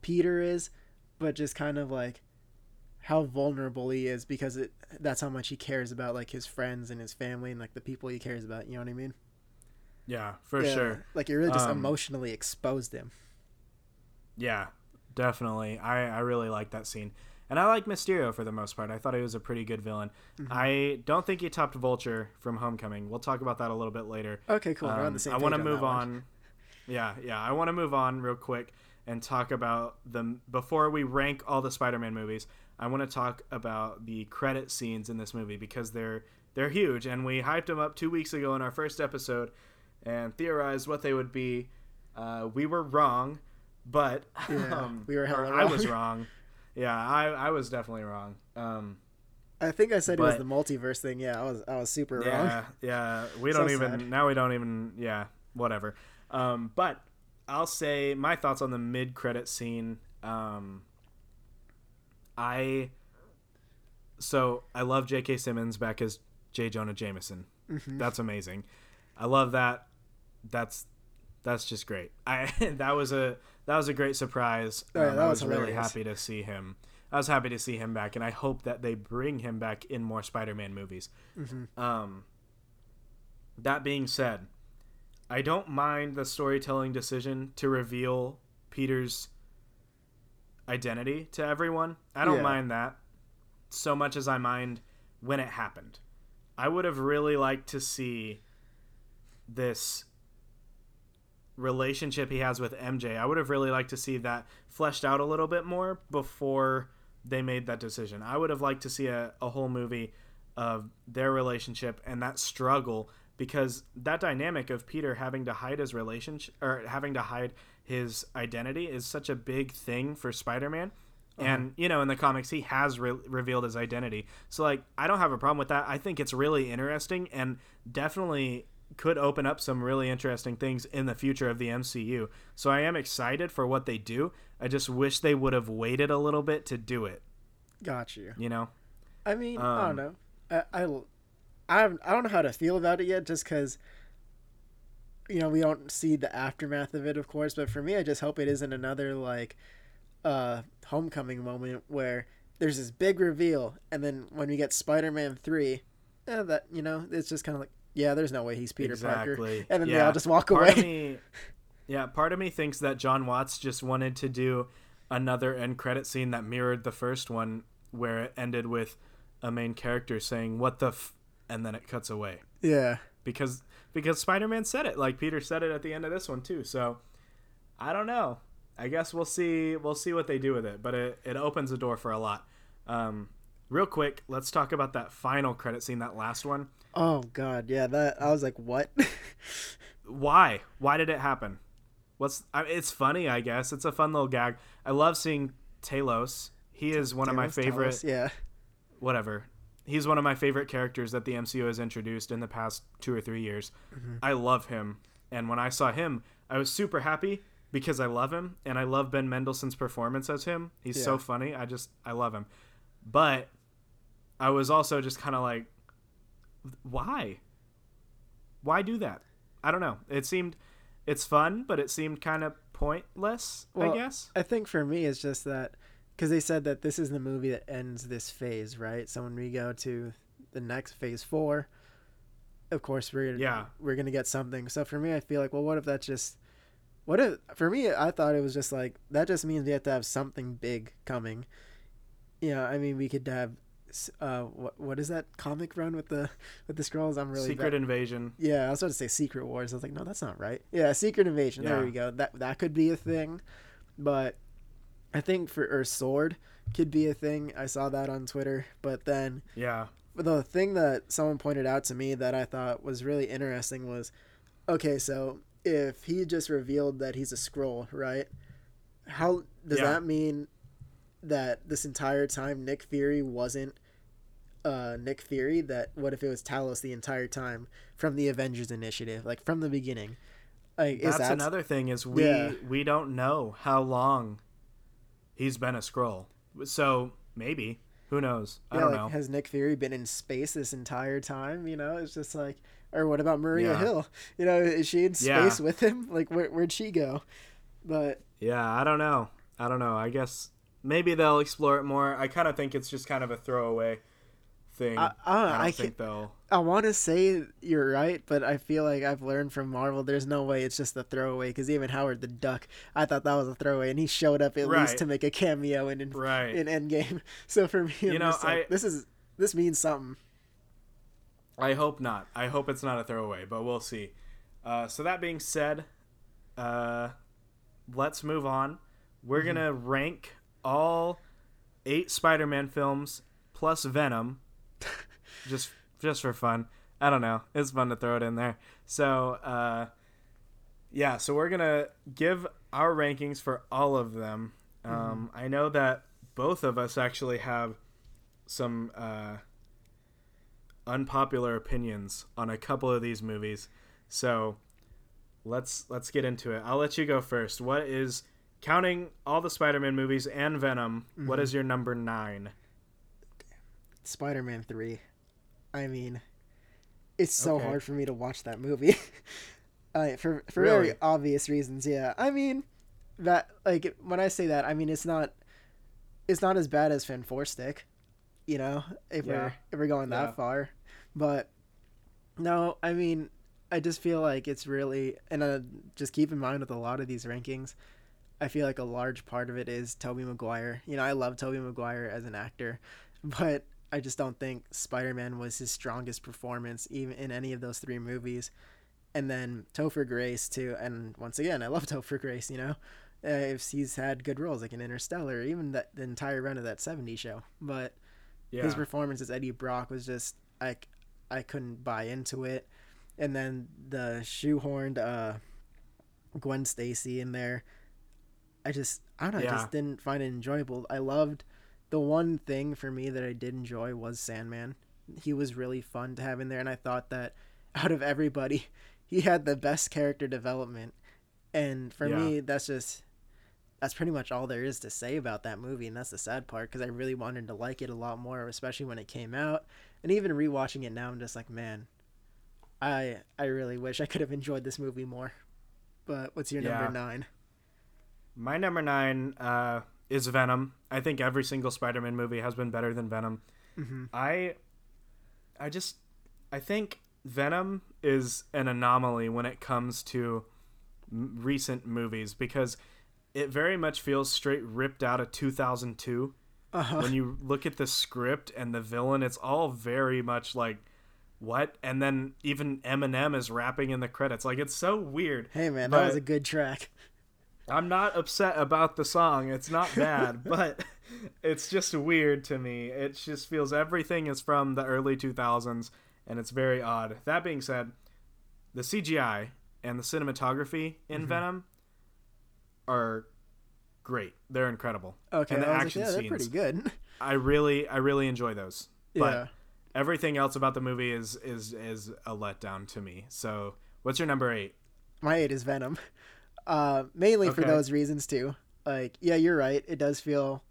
Peter is, but just kind of like how vulnerable he is because it that's how much he cares about like his friends and his family and like the people he cares about. You know what I mean? Yeah, for Yeah, sure. Like it really just Um, emotionally exposed him. Yeah, definitely. I, I really like that scene. And I like Mysterio for the most part. I thought he was a pretty good villain. Mm-hmm. I don't think he topped Vulture from Homecoming. We'll talk about that a little bit later. Okay, cool. We're on Um, the same. I want to move on. Yeah, yeah. I want to move on real quick and talk about the before we rank all the Spider-Man movies. I want to talk about the credit scenes in this movie because they're they're huge, and we hyped them up two weeks ago in our first episode and theorized what they would be. Uh, we were wrong, but Yeah, um, we were hella I was wrong. wrong. Yeah, I, I was definitely wrong. Um, I think I said it was the multiverse thing. Yeah, I was I was super yeah, wrong. yeah. We So don't even sad. now. We don't even. Yeah, whatever. Um, but I'll say my thoughts on the mid-credit scene. Um, I so I love J.K. Simmons back as J. Jonah Jameson. Mm-hmm. That's amazing. I love that. That's that's just great. I that was a that was a great surprise. Oh, yeah, Um, that I was was really happy to see him. I was happy to see him back, and I hope that they bring him back in more Spider-Man movies. Mm-hmm. Um, that being said, I don't mind the storytelling decision to reveal Peter's identity to everyone. I don't Yeah. mind that so much as I mind when it happened. I would have really liked to see this relationship he has with MJ. I would have really liked to see that fleshed out a little bit more before they made that decision. I would have liked to see a, a whole movie of their relationship and that struggle because that dynamic of Peter having to hide his relationship or having to hide his identity is such a big thing for Spider-Man. And you know, in the comics, he has re- revealed his identity. So, like, I don't have a problem with that. I think it's really interesting and definitely could open up some really interesting things in the future of the MCU. So, I am excited for what they do. I just wish they would have waited a little bit to do it. Got you. You know? I mean, I Um, don't know. I, I, I, haven't- I don't know how to feel about it yet, just because, you know, we don't see the aftermath of it, of course. But for me, I just hope it isn't another like, uh, Homecoming moment where there's this big reveal, and then when we get Spider-Man three, eh, that you know, it's just kind of like, yeah, there's no way he's Peter Parker, and then they all just walk part away. Me, yeah, part of me thinks that Jon Watts just wanted to do another end credit scene that mirrored the first one, where it ended with a main character saying "What the," f-? And then it cuts away yeah, because because Spider-Man said it, like Peter said it at the end of this one too. So I don't know. I guess we'll see. We'll see what they do with it, but it, it opens the door for a lot. Um, real quick, let's talk about that final credit scene, that last one. oh god, yeah, that I was like, what? why why did it happen what's I, it's funny i guess it's a fun little gag i love seeing talos he is one of my Talos, Talos, yeah, whatever he's one of my favorite characters that the mcu has introduced in the past two or three years. Mm-hmm. I love him. And when i saw him i was super happy because i love him and i love ben mendelsohn's performance as him. He's so funny. I just i love him. But i was also just kind of like why? Why do that? I don't know. It seemed it's fun but it seemed kind of pointless Well, i guess. I think for me, it's just that because they said that this is the movie that ends this phase, right? So when we go to the next phase four, of course we're Yeah. we're gonna get something. So for me, I feel like, well, what if that just what if for me? I thought it was just like that. Just means we have to have something big coming. Yeah, I mean, we could have. Uh, what what is that comic run with the with the Skrulls? I'm really secret bad. invasion Yeah, I was about to say Secret Wars. I was like, no, that's not right. Yeah, Secret Invasion. There we go. That that could be a thing, but I think for or Sword could be a thing. I saw that on Twitter, but then yeah the thing that someone pointed out to me that I thought was really interesting was, okay, so if he just revealed that he's a Skrull, right? How does Yeah. that mean that this entire time Nick Fury wasn't uh, Nick Fury? That what if it was Talos the entire time from the Avengers Initiative, like from the beginning? Like, is that's that another thing is we Yeah. we don't know how long he's been a Skrull so maybe who knows i yeah, don't like, know has Nick Fury been in space this entire time? You know, it's just like, or what about Maria Yeah. Hill? You know, is she in Yeah. space with him? Like, where, where'd she go? But yeah i don't know i don't know i guess maybe they'll explore it more i kind of think it's just kind of a throwaway thing I- I don't know, don't I think they'll I want to say you're right, but I feel like I've learned from Marvel. There's no way it's just a throwaway because even Howard the Duck, I thought that was a throwaway, and he showed up at Right. least to make a cameo in in, right in Endgame. So for me, I'm You know, like, I- this is this means something. I hope not. I hope it's not a throwaway, but we'll see. Uh, so that being said, uh, let's move on. We're gonna rank all eight Spider-Man films plus Venom, just just for fun. I don't know. It's fun to throw it in there. So uh, yeah, so we're gonna give our rankings for all of them. Um, I know that both of us actually have some. Uh, unpopular opinions on a couple of these movies. So let's let's get into it. I'll let you go first. What is counting all the Spider-Man movies and Venom? what is your number 9? Spider-Man three. I mean, it's so Okay. hard for me to watch that movie. uh, for for Really? very obvious reasons. Yeah, I mean that like when I say that, I mean it's not it's not as bad as Fant4stic, you know, if Yeah. we're if we're going that Yeah. far. But no, I mean I just feel like it's really and uh, just keep in mind with a lot of these rankings. I feel like a large part of it is Tobey Maguire. You know, I love Tobey Maguire as an actor, but I just don't think Spider-Man was his strongest performance even in any of those three movies. And then Topher Grace too, and once again, I love Topher Grace. You know, uh, if he's had good roles like in Interstellar, even that the entire run of that '70s show. But Yeah. his performance as Eddie Brock was just like I couldn't buy into it. And then the shoehorned uh, Gwen Stacy in there, I just I don't know, I just didn't find it enjoyable. I loved the one thing for me that I did enjoy was Sandman. He was really fun to have in there, and I thought that out of everybody, he had the best character development. And for Yeah. me, that's just that's pretty much all there is to say about that movie, and that's the sad part because I really wanted to like it a lot more, especially when it came out. And even rewatching it now, I'm just like, man, I I really wish I could have enjoyed this movie more. But what's your Yeah. number nine? My number 9 uh is Venom. I think every single Spider-Man movie has been better than Venom. Mm-hmm. I I just I think Venom is an anomaly when it comes to m- recent movies because it very much feels straight ripped out of 2002 Uh-huh. when you look at the script and the villain it's all very much like what and then even Eminem is rapping in the credits like it's so weird Hey man, that was a good track. I'm not upset about the song. It's not bad, but it's just weird to me. It just feels everything is from the early 2000s and it's very odd. That being said, the CGI and the cinematography in Mhm. Venom are great. They're incredible. Okay, and the was like, action yeah, scenes. pretty good. I really I really enjoy those. But yeah. everything else about the movie is is is a letdown to me. So, what's your number 8? My eight is Venom. Uh, mainly for those reasons too. Like, yeah, you're right. It does feel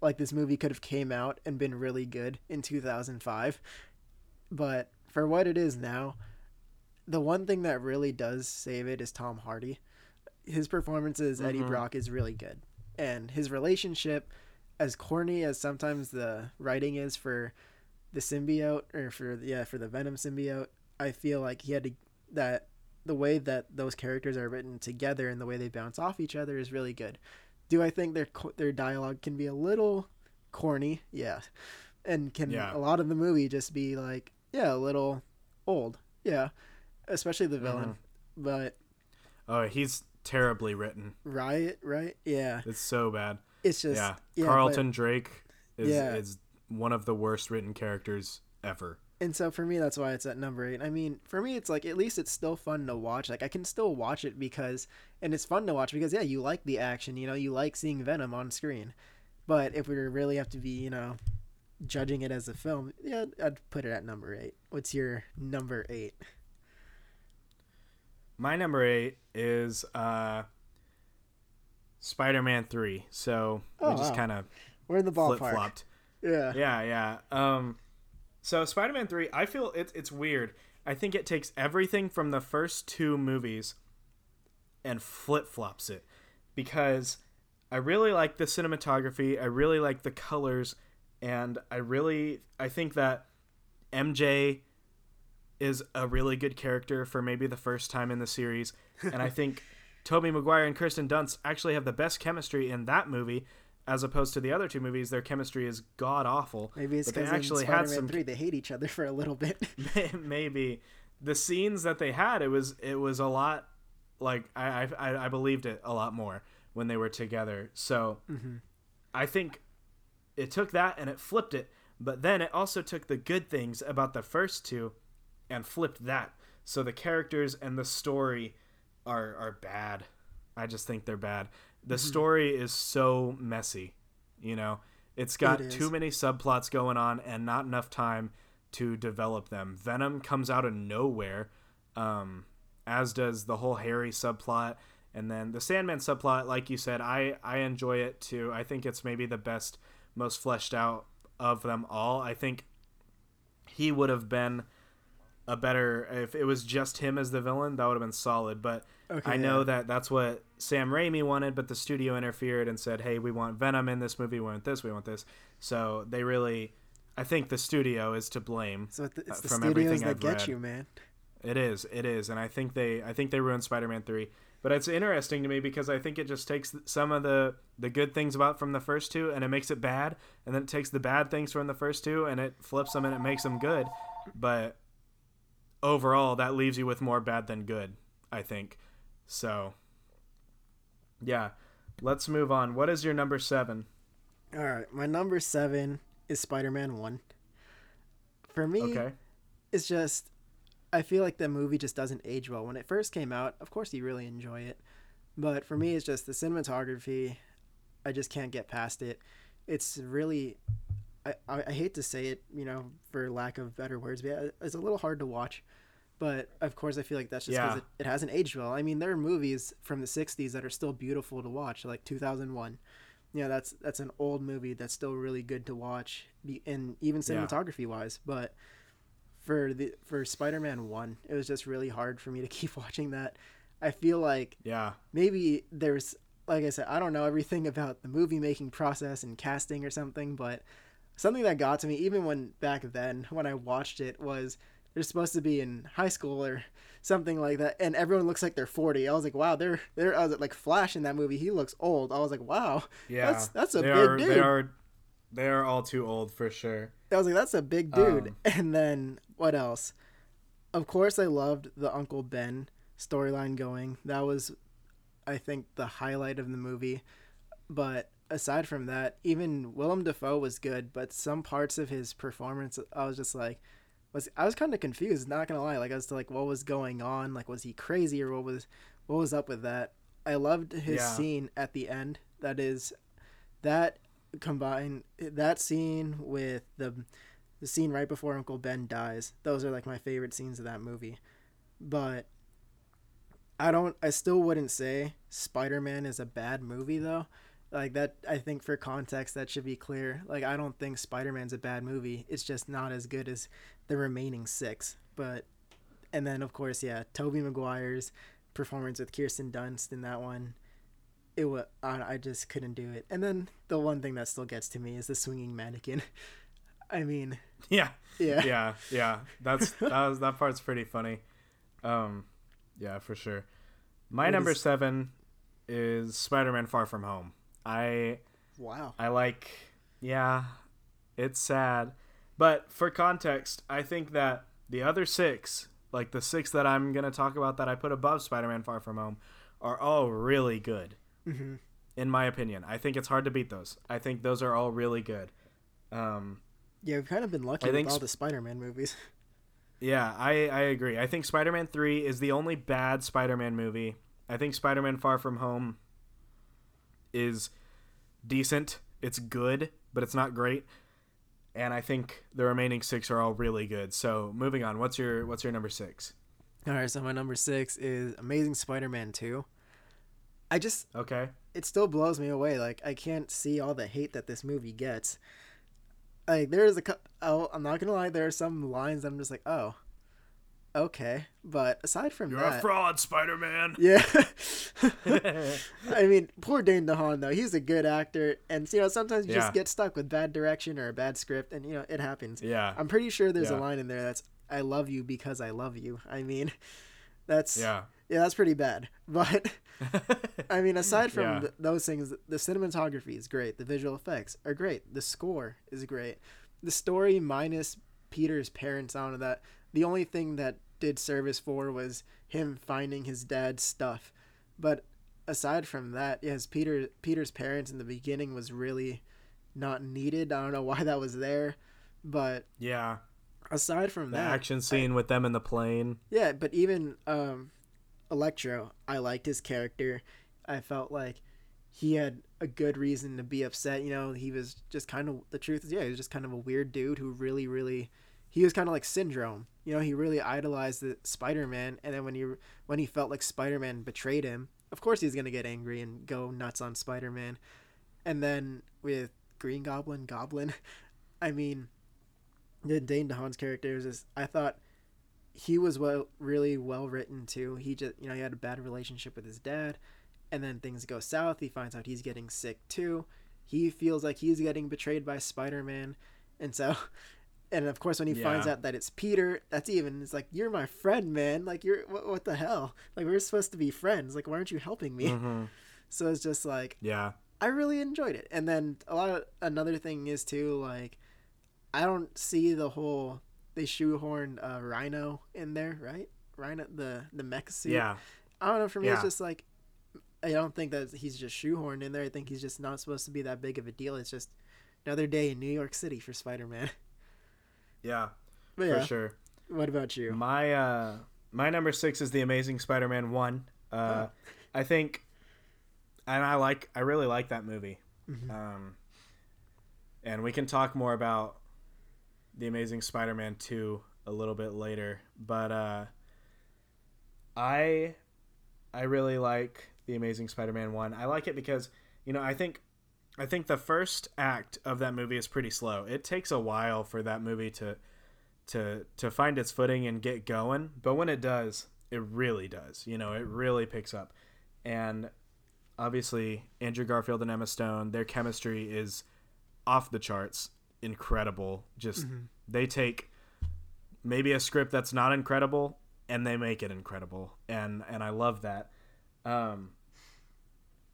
like this movie could have came out and been really good in 2005, but for what it is now, the one thing that really does save it is Tom Hardy. His performance as Eddie Mhm. Brock is really good, and his relationship, as corny as sometimes the writing is for the symbiote or for the, yeah for the Venom symbiote, I feel like he had to that the way that those characters are written together and the way they bounce off each other is really good. Do I think their their dialogue can be a little corny? Yeah, and can Yeah. a lot of the movie just be like yeah a little old? Yeah, especially the villain. Mm-hmm. But Oh, he's terribly written. Riot, right? Yeah, It's so bad. it's just yeah. yeah, Carlton Drake is Yeah. is one of the worst written characters ever. And so for me, that's why it's at number eight. I mean, for me, it's like at least it's still fun to watch. Like I can still watch it because, and it's fun to watch because yeah, you like the action. You know, you like seeing Venom on screen. But if we really have to be, you know, judging it as a film, yeah, I'd put it at number eight. What's your number eight? My number eight is uh, Spider Man three. So Oh, we just wow. kind of We're in the ballpark. flopped. Yeah. Yeah, yeah. Um, so Spider Man three, I feel it's it's weird. I think it takes everything from the first two movies and flip flops it because I really like the cinematography. I really like the colors, and I really I think that MJ is a really good character for maybe the first time in the series, and I think Tobey Maguire and Kirsten Dunst actually have the best chemistry in that movie. As opposed to the other two movies, their chemistry is god awful. Maybe it's because actually had some three they hate each other for a little bit. maybe the scenes that they had it was it was a lot like I I, I believed it a lot more when they were together so mm-hmm. i think it took that and it flipped it but then it also took the good things about the first two and flipped that so the characters and the story are are bad i just think they're bad the Mm-hmm. story is so messy you know? It's got It too many subplots going on and not enough time to develop them. Venom comes out of nowhere um, as does the whole harry subplot. And then the sandman subplot like you said i i enjoy it too. I think it's maybe the best most fleshed out of them all. I think he would have been a better if it was just him as the villain that would have been solid but Okay, I know yeah. that that's what Sam Raimi wanted, but the studio interfered and said, "Hey, we want Venom in this movie. We want this. We want this." So they really, I think the studio is to blame. So it- it's the uh, from studios everything that I've get read. you, man. It is, it is, and I think they, I think they ruined Spider-Man three. But it's interesting to me because I think it just takes some of the the good things about from the first two and it makes it bad, and then it takes the bad things from the first two and it flips them and it makes them good. But overall, that leaves you with more bad than good. I think. So, yeah, let's move on. What is your number seven? All right, my number seven is Spider-Man One. For me, Okay. it's just I feel like the movie just doesn't age well. When it first came out, of course you really enjoy it, but for me, it's just the cinematography. I just can't get past it. It's really, I, I, hate to say it, you know, for lack of better words, but yeah, it's a little hard to watch. But of course, I feel like that's just because Yeah. it, it hasn't aged well. I mean, there are movies from the '60s that are still beautiful to watch, like 2001. Yeah, that's that's an old movie that's still really good to watch, and even Yeah. cinematography wise. But for the for Spider-Man One, it was just really hard for me to keep watching that. I feel like Yeah. maybe there's like I said, I don't know everything about the movie making process and casting or something, but something that got to me even when back then when I watched it was they're supposed to be in high school or something like that, and everyone looks like they're forty. I was like, wow, they're they're I was like Flash in that movie. He looks old. I was like, wow, Yeah, that's that's a they big are, dude. They are, they are all too old for sure. I was like, that's a big dude. Um, and then what else? Of course, I loved the Uncle Ben storyline going. That was, I think, the highlight of the movie. But aside from that, even Willem Dafoe was good, but some parts of his performance, I was just like, was I was kind of confused. Not gonna lie, like I was like what was going on. Like, was he crazy or what was what was up with that? I loved his Yeah. scene at the end. That is, that combined that scene with the the scene right before Uncle Ben dies. Those are like my favorite scenes of that movie. But I don't I still wouldn't say Spider-Man is a bad movie though. Like that I think for context that should be clear. Like I don't think Spider-Man's a bad movie. It's just not as good as the remaining 6. But and then of course, yeah, Tobey Maguire's performance with Kirsten Dunst in that one it was I, I just couldn't do it. And then the one thing that still gets to me is the swinging mannequin. I mean, Yeah, yeah. yeah, yeah. That's that was that part's pretty funny. Um, yeah, for sure. My What number is- seven is Spider-Man: Far From Home. I Wow. I like. Yeah, it's sad, but for context, I think that the other six, like the six that I'm gonna talk about that I put above Spider-Man: Far From Home, are all really good. hmm In my opinion, I think it's hard to beat those. I think those are all really good. Um, Yeah, we've kind of been lucky I with all the Spider-Man movies. Yeah, I, I agree. I think Spider Man 3 is the only bad Spider Man movie. I think Spider Man Far From Home is decent. It's good, but it's not great. And I think the remaining six are all really good. So moving on, what's your what's your number six? All right, so my number six is Amazing Spider-Man Two. I just Okay. it still blows me away. Like I can't see all the hate that this movie gets. Like there is a, oh, I'm not gonna lie, there are some lines I'm just like, oh, okay. But aside from You're that, a fraud, Spider Man. yeah. I mean, poor Dane DeHaan though. He's a good actor, and you know sometimes you Yeah. just get stuck with bad direction or a bad script, and you know it happens. yeah. I'm pretty sure there's a line in there that's "I love you because I love you." I mean, that's yeah, Yeah. that's pretty bad. But I mean, aside from Yeah. th- those things, the cinematography is great. The visual effects are great. The score is great. The story minus Peter's parents out of that. The only thing that did service for was him finding his dad's stuff. But aside from that, yes, Peter Peter's parents in the beginning was really not needed. I don't know why that was there, but yeah. aside from The that, action scene with them in the plane. yeah, but even um, Electro, I liked his character. I felt like he had a good reason to be upset. You know, he was just kind of the truth is, yeah, he was just kind of a weird dude who really, really, he was kind of like Syndrome. You know, he really idolized the Spider Man, and then when he when he felt like Spider Man betrayed him, of course he's gonna get angry and go nuts on Spider Man. And then with Green Goblin, Goblin, I mean, the Dane DeHaan's character just, I thought he was well really well written too. He just you know he had a bad relationship with his dad, and then things go south. He finds out he's getting sick too. He feels like he's getting betrayed by Spider Man, and so, and of course when he finds out that it's Peter, that's even. It's like you're my friend, man. Like you're what, what the hell? Like we're supposed to be friends. Like why aren't you helping me? Mhm. So it's just like Yeah. I really enjoyed it. And then a lot of another thing is too like I don't see the whole they shoehorned uh, Rhino in there, right? Rhino the the mech suit. Yeah. I don't know. For me, it's just like I don't think that he's just shoehorned in there. I think he's just not supposed to be that big of a deal. It's just another day in New York City for Spider Man. Yeah. But For yeah, sure. what about you? My uh my number six is the Amazing Spider-Man one. Uh, I think, and I like I really like that movie. Mhm. Um, and we can talk more about the Amazing Spider-Man two a little bit later, but uh, I I really like the Amazing Spider-Man one. I like it because you know I think I think the first act of that movie is pretty slow. It takes a while for that movie to to to find its footing and get going, but when it does, it really does. You know, it really picks up. And obviously Andrew Garfield and Emma Stone, their chemistry is off the charts, incredible. Just Mm-hmm. they take maybe a script that's not incredible and they make it incredible, and and I love that. Um,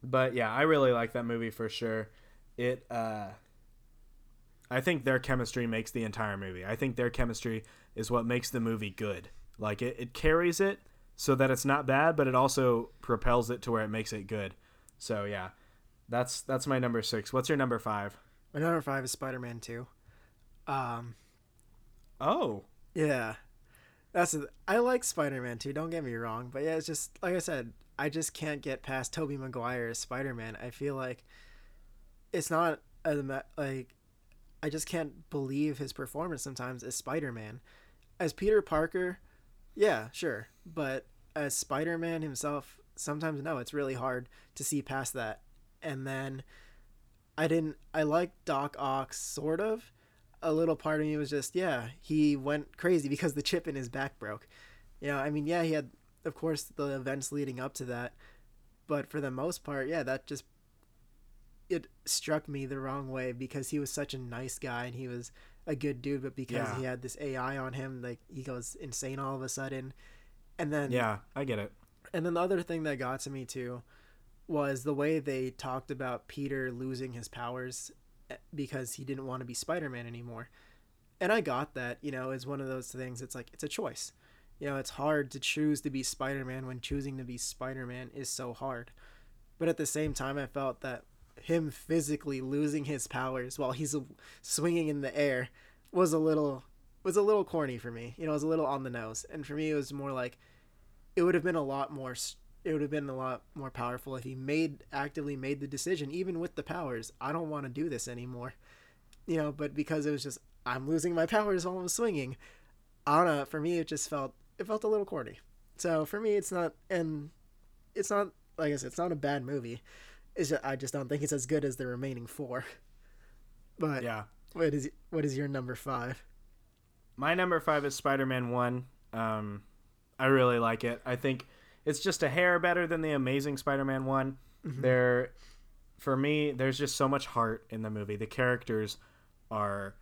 but yeah, I really like that movie for sure. It uh, I think their chemistry makes the entire movie. I think their chemistry is what makes the movie good. Like it, it carries it so that it's not bad, but it also propels it to where it makes it good. So yeah, that's that's my number six. What's your number five? My number five is Spider Man Two. Um, Oh, yeah, that's I like Spider Man Two. Don't get me wrong, but yeah, it's just like I said, I just can't get past Maguire as Spider Man. I feel like it's not a, like I just can't believe his performance sometimes as Spider Man. As Peter Parker, yeah, sure, but as Spider Man himself, sometimes no, it's really hard to see past that. And then I didn't. I like Doc Ock sort of. A little part of me was just yeah, he went crazy because the chip in his back broke. You know, I mean, yeah, he had of course the events leading up to that, but for the most part, yeah, that just it struck me the wrong way because he was such a nice guy and he was a good dude, but because Yeah. he had this AI on him, like he goes insane all of a sudden. And then yeah, I get it. and then the other thing that got to me too was the way they talked about Peter losing his powers eh, because he didn't want to be Spider-Man anymore. And I got that, you know, it's one of those things it's like it's a choice. You know, it's hard to choose to be Spider-Man when choosing to be Spider-Man is so hard. But at the same time I felt that him physically losing his powers while he's swinging in the air was a little was a little corny for me. You know, it was a little on the nose. And for me it was more like it would have been a lot more it would have been a lot more powerful if he made actively made the decision even with the powers i don't want to do this anymore you know but because it was just i'm losing my powers while i'm swinging i don't know for me it just felt it felt a little corny so for me it's not and it's not like i said it's not a bad movie it's just, i just don't think it's as good as the remaining four but Yeah, what is what is your number five my number five is Spider-Man One. Um, I really like it. I think it's just a hair better than the Amazing Spider-Man One. There, for me, there's just so much heart in the movie. The characters are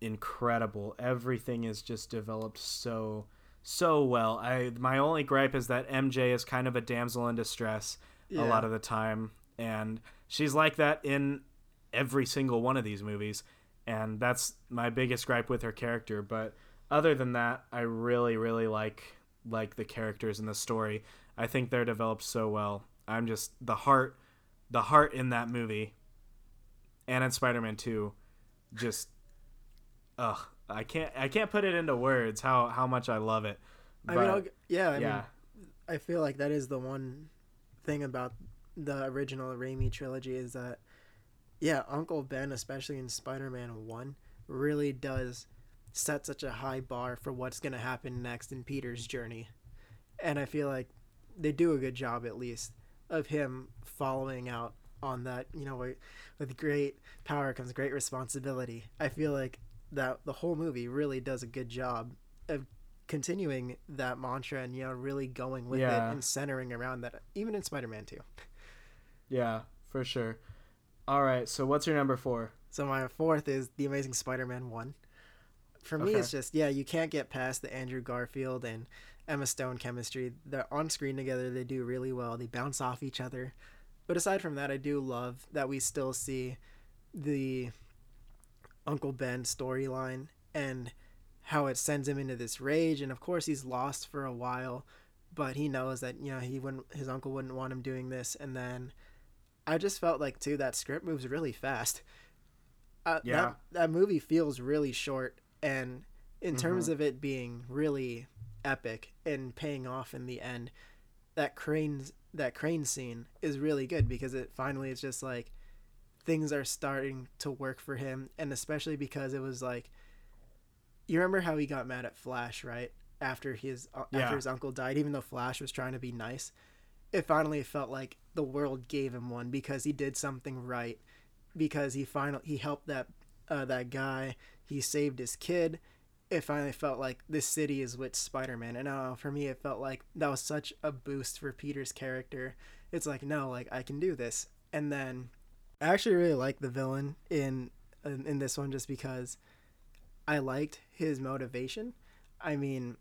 incredible. Everything is just developed so so well. I my only gripe is that MJ is kind of a damsel in distress a lot of the time, and she's like that in every single one of these movies, and that's my biggest gripe with her character. But other than that, I really really like like the characters in the story. I think they're developed so well. I'm just the heart the heart in that movie and in Spider-Man 2 just ugh I can't I can't put it into words how how much I love it. i mean I'll, yeah i yeah. mean I feel like that is the one thing about the original Raimi trilogy is that yeah, Uncle Ben, especially in Spider-Man 1, really does set such a high bar for what's going to happen next in Peter's journey. And I feel like they do a good job at least of him following out on that, you know, with great power comes great responsibility. I feel like that the whole movie really does a good job of continuing that mantra and you know really going with Yeah. it and centering around that even in Spider-Man 2. Yeah, for sure. All right, so what's your number 4? So my fourth is the Amazing Spider-Man 1. For me Okay. it's just yeah, you can't get past the Andrew Garfield and Emma Stone chemistry. They're on screen together, they do really well. They bounce off each other. But aside from that, I do love that we still see the Uncle Ben storyline and how it sends him into this rage and of course he's lost for a while, but he knows that, you know, he wouldn't his uncle wouldn't want him doing this and then I just felt like too that script moves really fast. Uh, Yeah. that that movie feels really short, and in terms of it being really epic and paying off in the end, that crane that crane scene is really good because it finally is just like things are starting to work for him, and especially because it was like you remember how he got mad at Flash right after his uh, Yeah. after his uncle died, even though Flash was trying to be nice it finally felt like the world gave him one because he did something right because he finally he helped that uh, that guy he saved his kid it finally felt like this city is with Spider-Man. And uh, for me, it felt like that was such a boost for Peter's character. It's like, no, like I can do this. And then I actually really like the villain in, in this one just because I liked his motivation. I mean,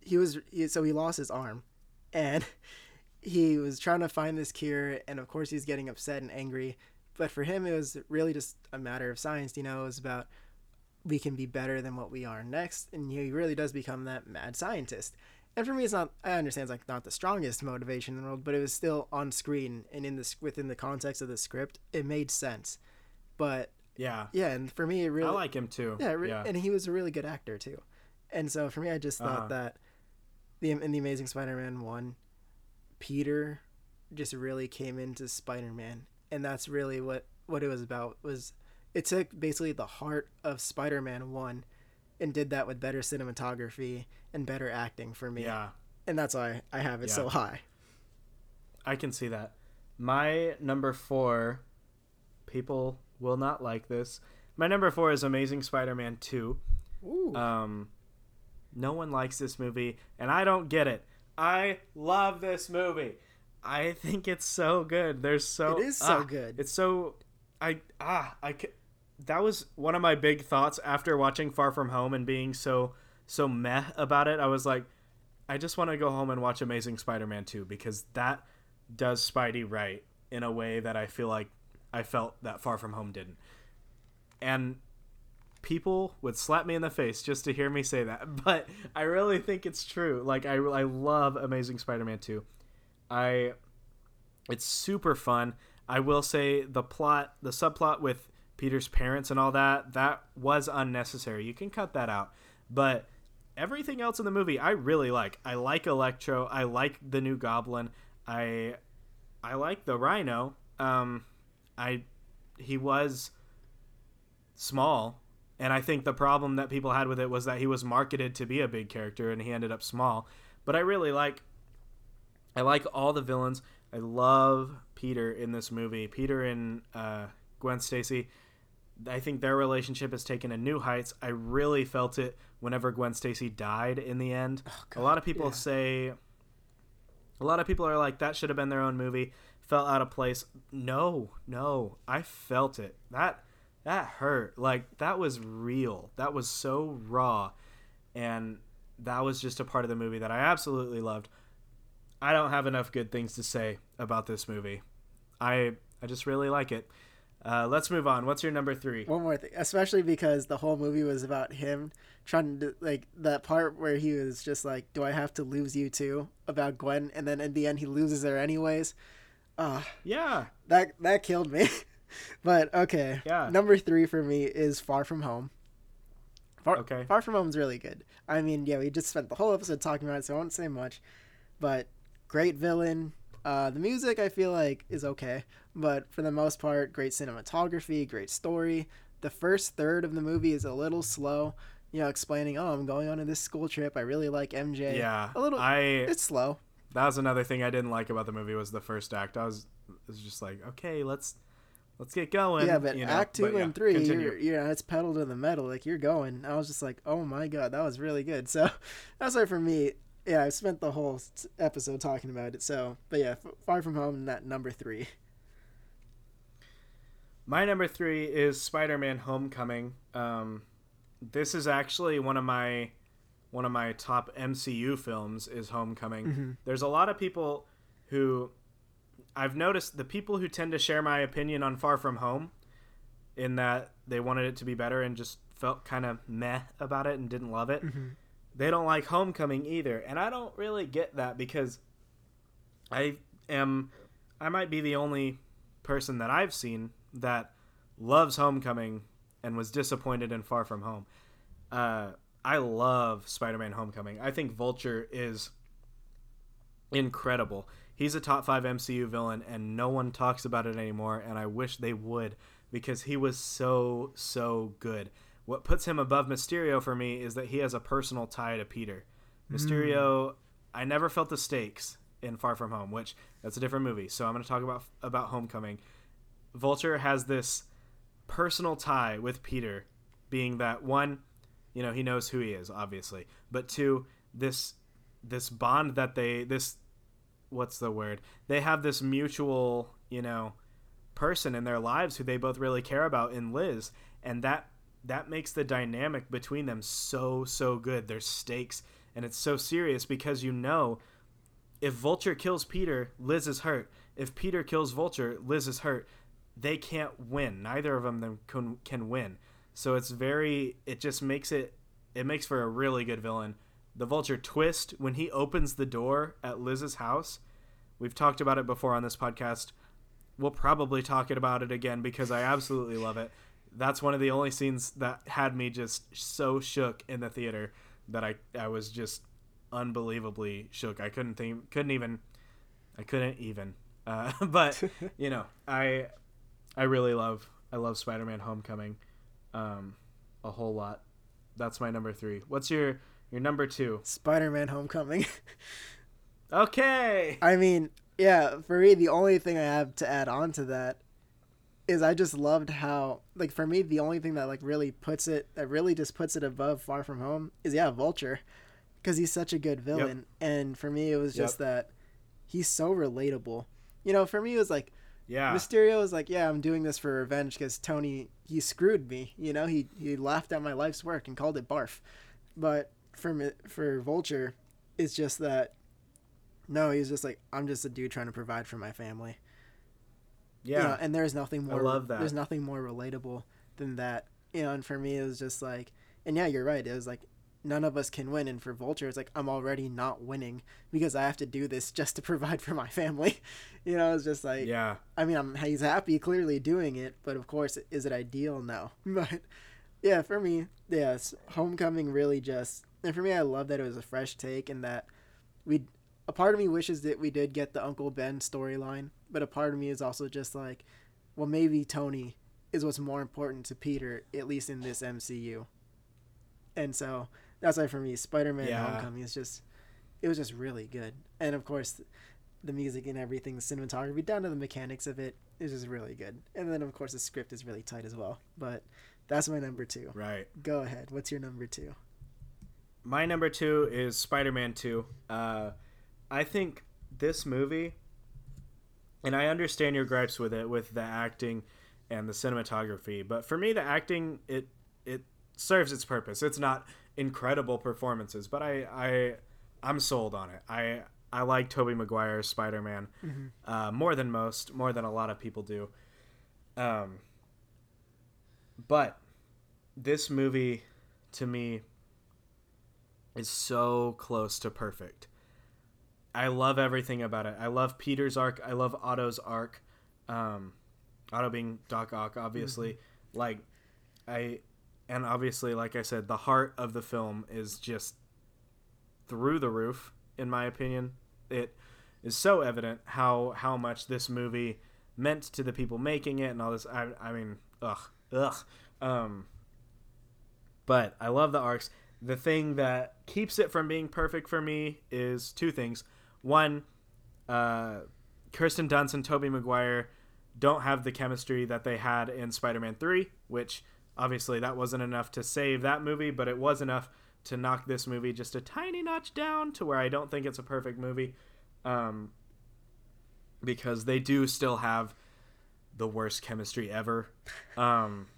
he was he, so he lost his arm, and he was trying to find this cure, and of course he's getting upset and angry. But for him, it was really just a matter of science. You know, it was about we can be better than what we are next, and he really does become that mad scientist. And for me, it's not. I understand it's like not the strongest motivation in the world, but it was still on screen and in this within the context of the script, it made sense. But Yeah. yeah, and for me, it really I like him too. yeah, re- yeah. and he was a really good actor too. And so for me, I just thought Uh-huh. that the in the Amazing Spider-Man one, Peter just really came into Spider-Man, and that's really what what it was about. Was it took basically the heart of Spider-Man one, and did that with better cinematography and better acting for me. yeah. and that's why I have it so high. I can see that. My number four, people will not like this. My number four is Amazing Spider-Man Two. Ooh, Um, no one likes this movie, and I don't get it. I love this movie. I think it's so good. There's so It is so ah, good. It's so I ah I that was one of my big thoughts after watching Far From Home and being so so meh about it. I was like, I just want to go home and watch Amazing Spider-Man 2 because that does Spidey right in a way that I feel like I felt that Far From Home didn't. And people would slap me in the face just to hear me say that, but I really think it's true. Like I I love Amazing Spider-Man 2. I it's super fun. I will say the plot, the subplot with Peter's parents and all that, that was unnecessary. You can cut that out. But everything else in the movie I really like. I like Electro, I like the new Goblin. I I like the Rhino. Um I he was small and I think the problem that people had with it was that he was marketed to be a big character and he ended up small. But I really like I like all the villains. I love Peter in this movie. Peter and uh, Gwen Stacy. I think their relationship has taken a new heights. I really felt it whenever Gwen Stacy died in the end. Oh, a lot of people yeah. say, a lot of people are like, that should have been their own movie. Felt out of place. No, no, I felt it. That that hurt. Like that was real. That was so raw, and that was just a part of the movie that I absolutely loved. I don't have enough good things to say about this movie. I I just really like it. Uh, let's move on. What's your number three? One more thing, especially because the whole movie was about him trying to like that part where he was just like, "Do I have to lose you too?" about Gwen, and then in the end he loses her anyways. Ah, Yeah, that that killed me. but okay, Yeah. Number three for me is Far From Home. Far, Okay. Far From Home is really good. I mean, yeah, we just spent the whole episode talking about it, so I won't say much. But great villain. Uh, the music I feel like is okay, but for the most part, great cinematography, great story. The first third of the movie is a little slow, you know, explaining, "Oh, I'm going on to this school trip. I really like MJ." yeah. a little. I it's slow. that was another thing I didn't like about the movie was the first act. I was was just like, okay, let's let's get going. yeah, but you know, Act two but yeah, and three, continue. you're, you're it's pedal to the metal. Like you're going. I was just like, oh my god, that was really good. So that's why for me, yeah, I spent the whole episode talking about it. So, but yeah, Far From Home, that number three. My number three is Spider-Man: Homecoming. Um, this is actually one of my one of my top MCU films. Is Homecoming. Mm-hmm. There's a lot of people who I've noticed the people who tend to share my opinion on Far From Home, in that they wanted it to be better and just felt kind of meh about it and didn't love it. Mm-hmm. They don't like Homecoming either, and I don't really get that because I am I might be the only person that I've seen that loves Homecoming and was disappointed in Far From Home. Uh, I love Spider-Man: Homecoming. I think Vulture is incredible. He's a top five MCU villain, and no one talks about it anymore. And I wish they would because he was so so good. What puts him above Mysterio for me is that he has a personal tie to Peter. Mysterio, hmm. I never felt the stakes in Far From Home, which that's a different movie. So I'm going to talk about about Homecoming. Vulture has this personal tie with Peter, being that one, you know he knows who he is obviously but two this this bond that they this what's the word they have this mutual you know person in their lives who they both really care about in liz and that that makes the dynamic between them so so good. There's stakes and it's so serious because you know if vulture kills peter liz is hurt. If peter kills vulture liz is hurt. They can't win. Neither of them can, can win. So it's very it just makes it it makes for a really good villain. The vulture twist when he opens the door at liz's house we've talked about it before on this podcast. We'll probably talk about it again because i absolutely love it that's one of the only scenes that had me just so shook in the theater that I I was just unbelievably shook. I couldn't think, couldn't even, I couldn't even. Uh, but you know, I I really love I love Spider-Man: Homecoming, um, a whole lot. That's my number three. What's your your number two? Spider-Man: Homecoming. okay. I mean, yeah, for me, the only thing I have to add on to that is I just loved how like for me the only thing that like really puts it that really just puts it above Far From Home is yeah Vulture because he's such a good villain yep. and for me it was just yep. that he's so relatable. You know, for me it was like yeah. Mysterio was like, yeah, I'm doing this for revenge because Tony he screwed me. You know, he he laughed at my life's work and called it barf. But for for Vulture, it's just that no, he's just like I'm just a dude trying to provide for my family. Yeah. You know, and there's nothing more. I love that. There's nothing more relatable than that. You know, and for me, it was just like, and yeah, you're right. It was like none of us can win, and for Vulture, it's like I'm already not winning because I have to do this just to provide for my family. you know, it's just like, yeah. I mean, I'm he's happy clearly doing it, but of course, is it ideal? No, but yeah, for me, yes, Homecoming really just, and for me, I love that it was a fresh take and that we a part of me wishes that we did get the Uncle Ben storyline, but a part of me is also just like, well, maybe Tony is what's more important to Peter, at least in this MCU. And so that's why for me, Spider-Man yeah. Homecoming is just, it was just really good. And of course, the music and everything, the cinematography, down to the mechanics of it, is just really good. And then of course the script is really tight as well. But that's my number two. Right. Go ahead. What's your number two? My number two is Spider-Man Two. Uh, I think this movie, and I understand your gripes with it, with the acting and the cinematography, but for me, the acting it it serves its purpose. It's not incredible performances, but I I I'm sold on it. I I like Tobey Maguire's Spider Man mm-hmm. uh, more than most, more than a lot of people do. Um, but this movie, to me, is so close to perfect. I love everything about it. I love Peter's arc. I love Otto's arc. Um, Otto being Doc Ock, obviously. Mm-hmm. Like, I, and obviously, like I said, the heart of the film is just through the roof, in my opinion. It is so evident how how much this movie meant to the people making it and all this. I, I mean, ugh, ugh. Um, but I love the arcs. The thing that keeps it from being perfect for me is two things. One, uh, Kirsten Dunst and Tobey Maguire don't have the chemistry that they had in Spider-Man 3, which obviously that wasn't enough to save that movie, but it was enough to knock this movie just a tiny notch down to where I don't think it's a perfect movie. Um, because they do still have the worst chemistry ever. Um,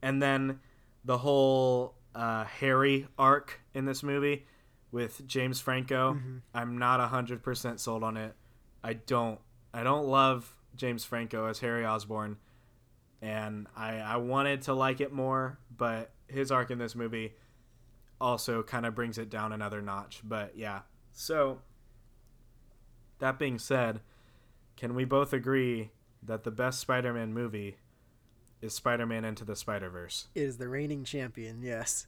and then the whole uh, Harry arc in this movie with James Franco. Mm-hmm. I'm not hundred percent sold on it. I don't. I don't love James Franco as Harry Osborn, and I I wanted to like it more, but his arc in this movie also kind of brings it down another notch. But yeah, so that being said, can we both agree that the best Spider-Man movie is Spider-Man Into the Spider-Verse? It is the reigning champion? Yes.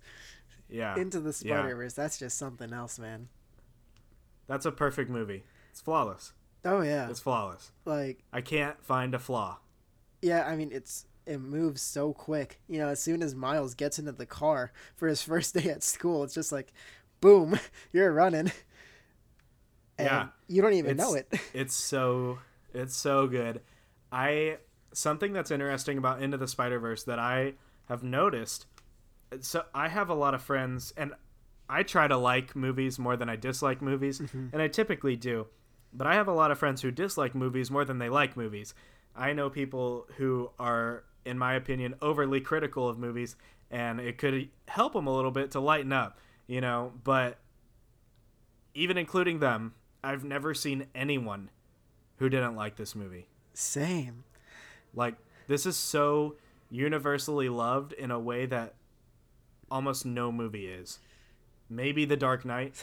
Yeah. Into the Spider Verse. Yeah. That's just something else, man. That's a perfect movie. It's flawless. Oh yeah. It's flawless. Like I can't find a flaw. Yeah, I mean it's it moves so quick. You know, as soon as Miles gets into the car for his first day at school, it's just like boom, you're running. And yeah. You don't even know it. it's so it's so good. I something that's interesting about Into the Spider Verse that I have noticed so I have a lot of friends, and I try to like movies more than I dislike movies, mm-hmm. and I typically do. But I have a lot of friends who dislike movies more than they like movies. I know people who are, in my opinion, overly critical of movies, and it could help them a little bit to lighten up, you know. But even including them, I've never seen anyone who didn't like this movie. Same. Like this is so universally loved in a way that almost no movie is. Maybe The Dark Knight.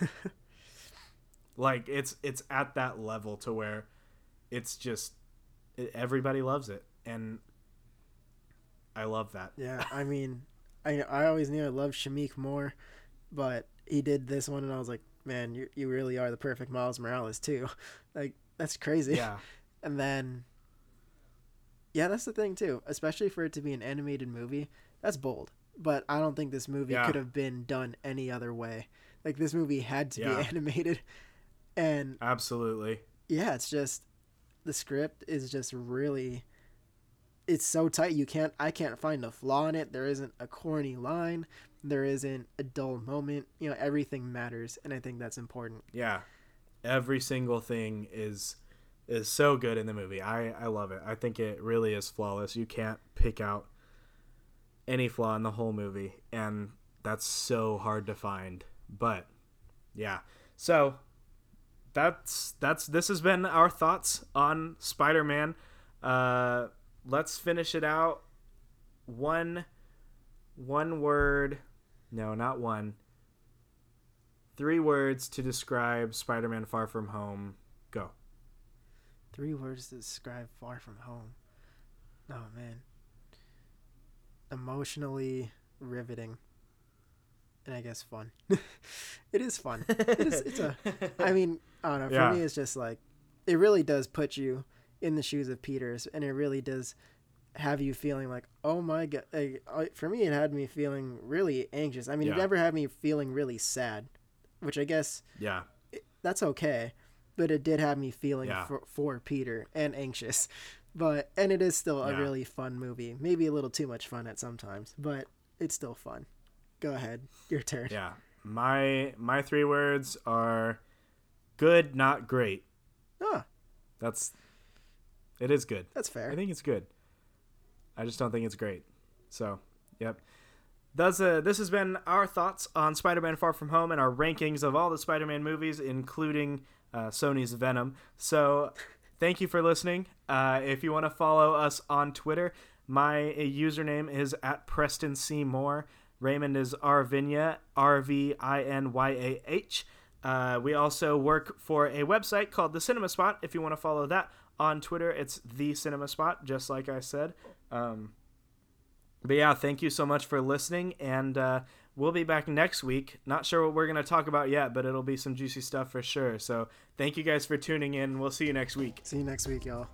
like it's it's at that level to where it's just everybody loves it and I love that. Yeah, I mean, I I always knew I loved Shameik more, but he did this one, and I was like, man, you you really are the perfect Miles Morales too. Like that's crazy. Yeah. And then, yeah, that's the thing too. Especially for it to be an animated movie, that's bold. But I don't think this movie Yeah. could have been done any other way. Like this movie had to Yeah. be animated, and Absolutely. yeah, it's just the script is just really it's so tight you can't I can't find a flaw in it. There isn't a corny line. There isn't a dull moment. You know, everything matters and I think that's important. Yeah. Every single thing is is so good in the movie. I I love it. I think it really is flawless. You can't pick out any flaw in the whole movie and that's so hard to find. But yeah. So that's that's this has been our thoughts on Spider-Man. Uh let's finish it out one one word. No, not one three words to describe Spider-Man Far From Home. Go. Three words to describe Far From Home. Oh man. Emotionally riveting. And I guess fun. it is fun. It is it's a I mean, I don't know. For Yeah. me, it's just like it really does put you in the shoes of Peters, and it really does have you feeling like, oh my god. Like, for me, it had me feeling really anxious. I mean, Yeah. it never had me feeling really sad, which I guess yeah. that's okay, but it did have me feeling Yeah. for, for Peter and anxious. But and it is still a really fun movie. Maybe a little too much fun at sometimes, but it's still fun. Go ahead, your turn. Yeah. My my three words are good, not great. Ah, That's it is good. that's fair. I think it's good. I just don't think it's great. So, yep. That's uh, this has been our thoughts on Spider-Man: Far From Home and our rankings of all the Spider-Man movies, including uh, Sony's Venom. So, thank you for listening. Uh, if you want to follow us on Twitter, my username is at Preston C Moore. Raymond is Arvinya, R V I N Y A H. Uh, we also work for a website called The Cinema Spot. If you want to follow that on Twitter, it's The Cinema Spot, just like I said. Um, but yeah, thank you so much for listening, and uh, we'll be back next week. Not sure what we're going to talk about yet, but it'll be some juicy stuff for sure. So thank you guys for tuning in. We'll see you next week. See you next week, y'all.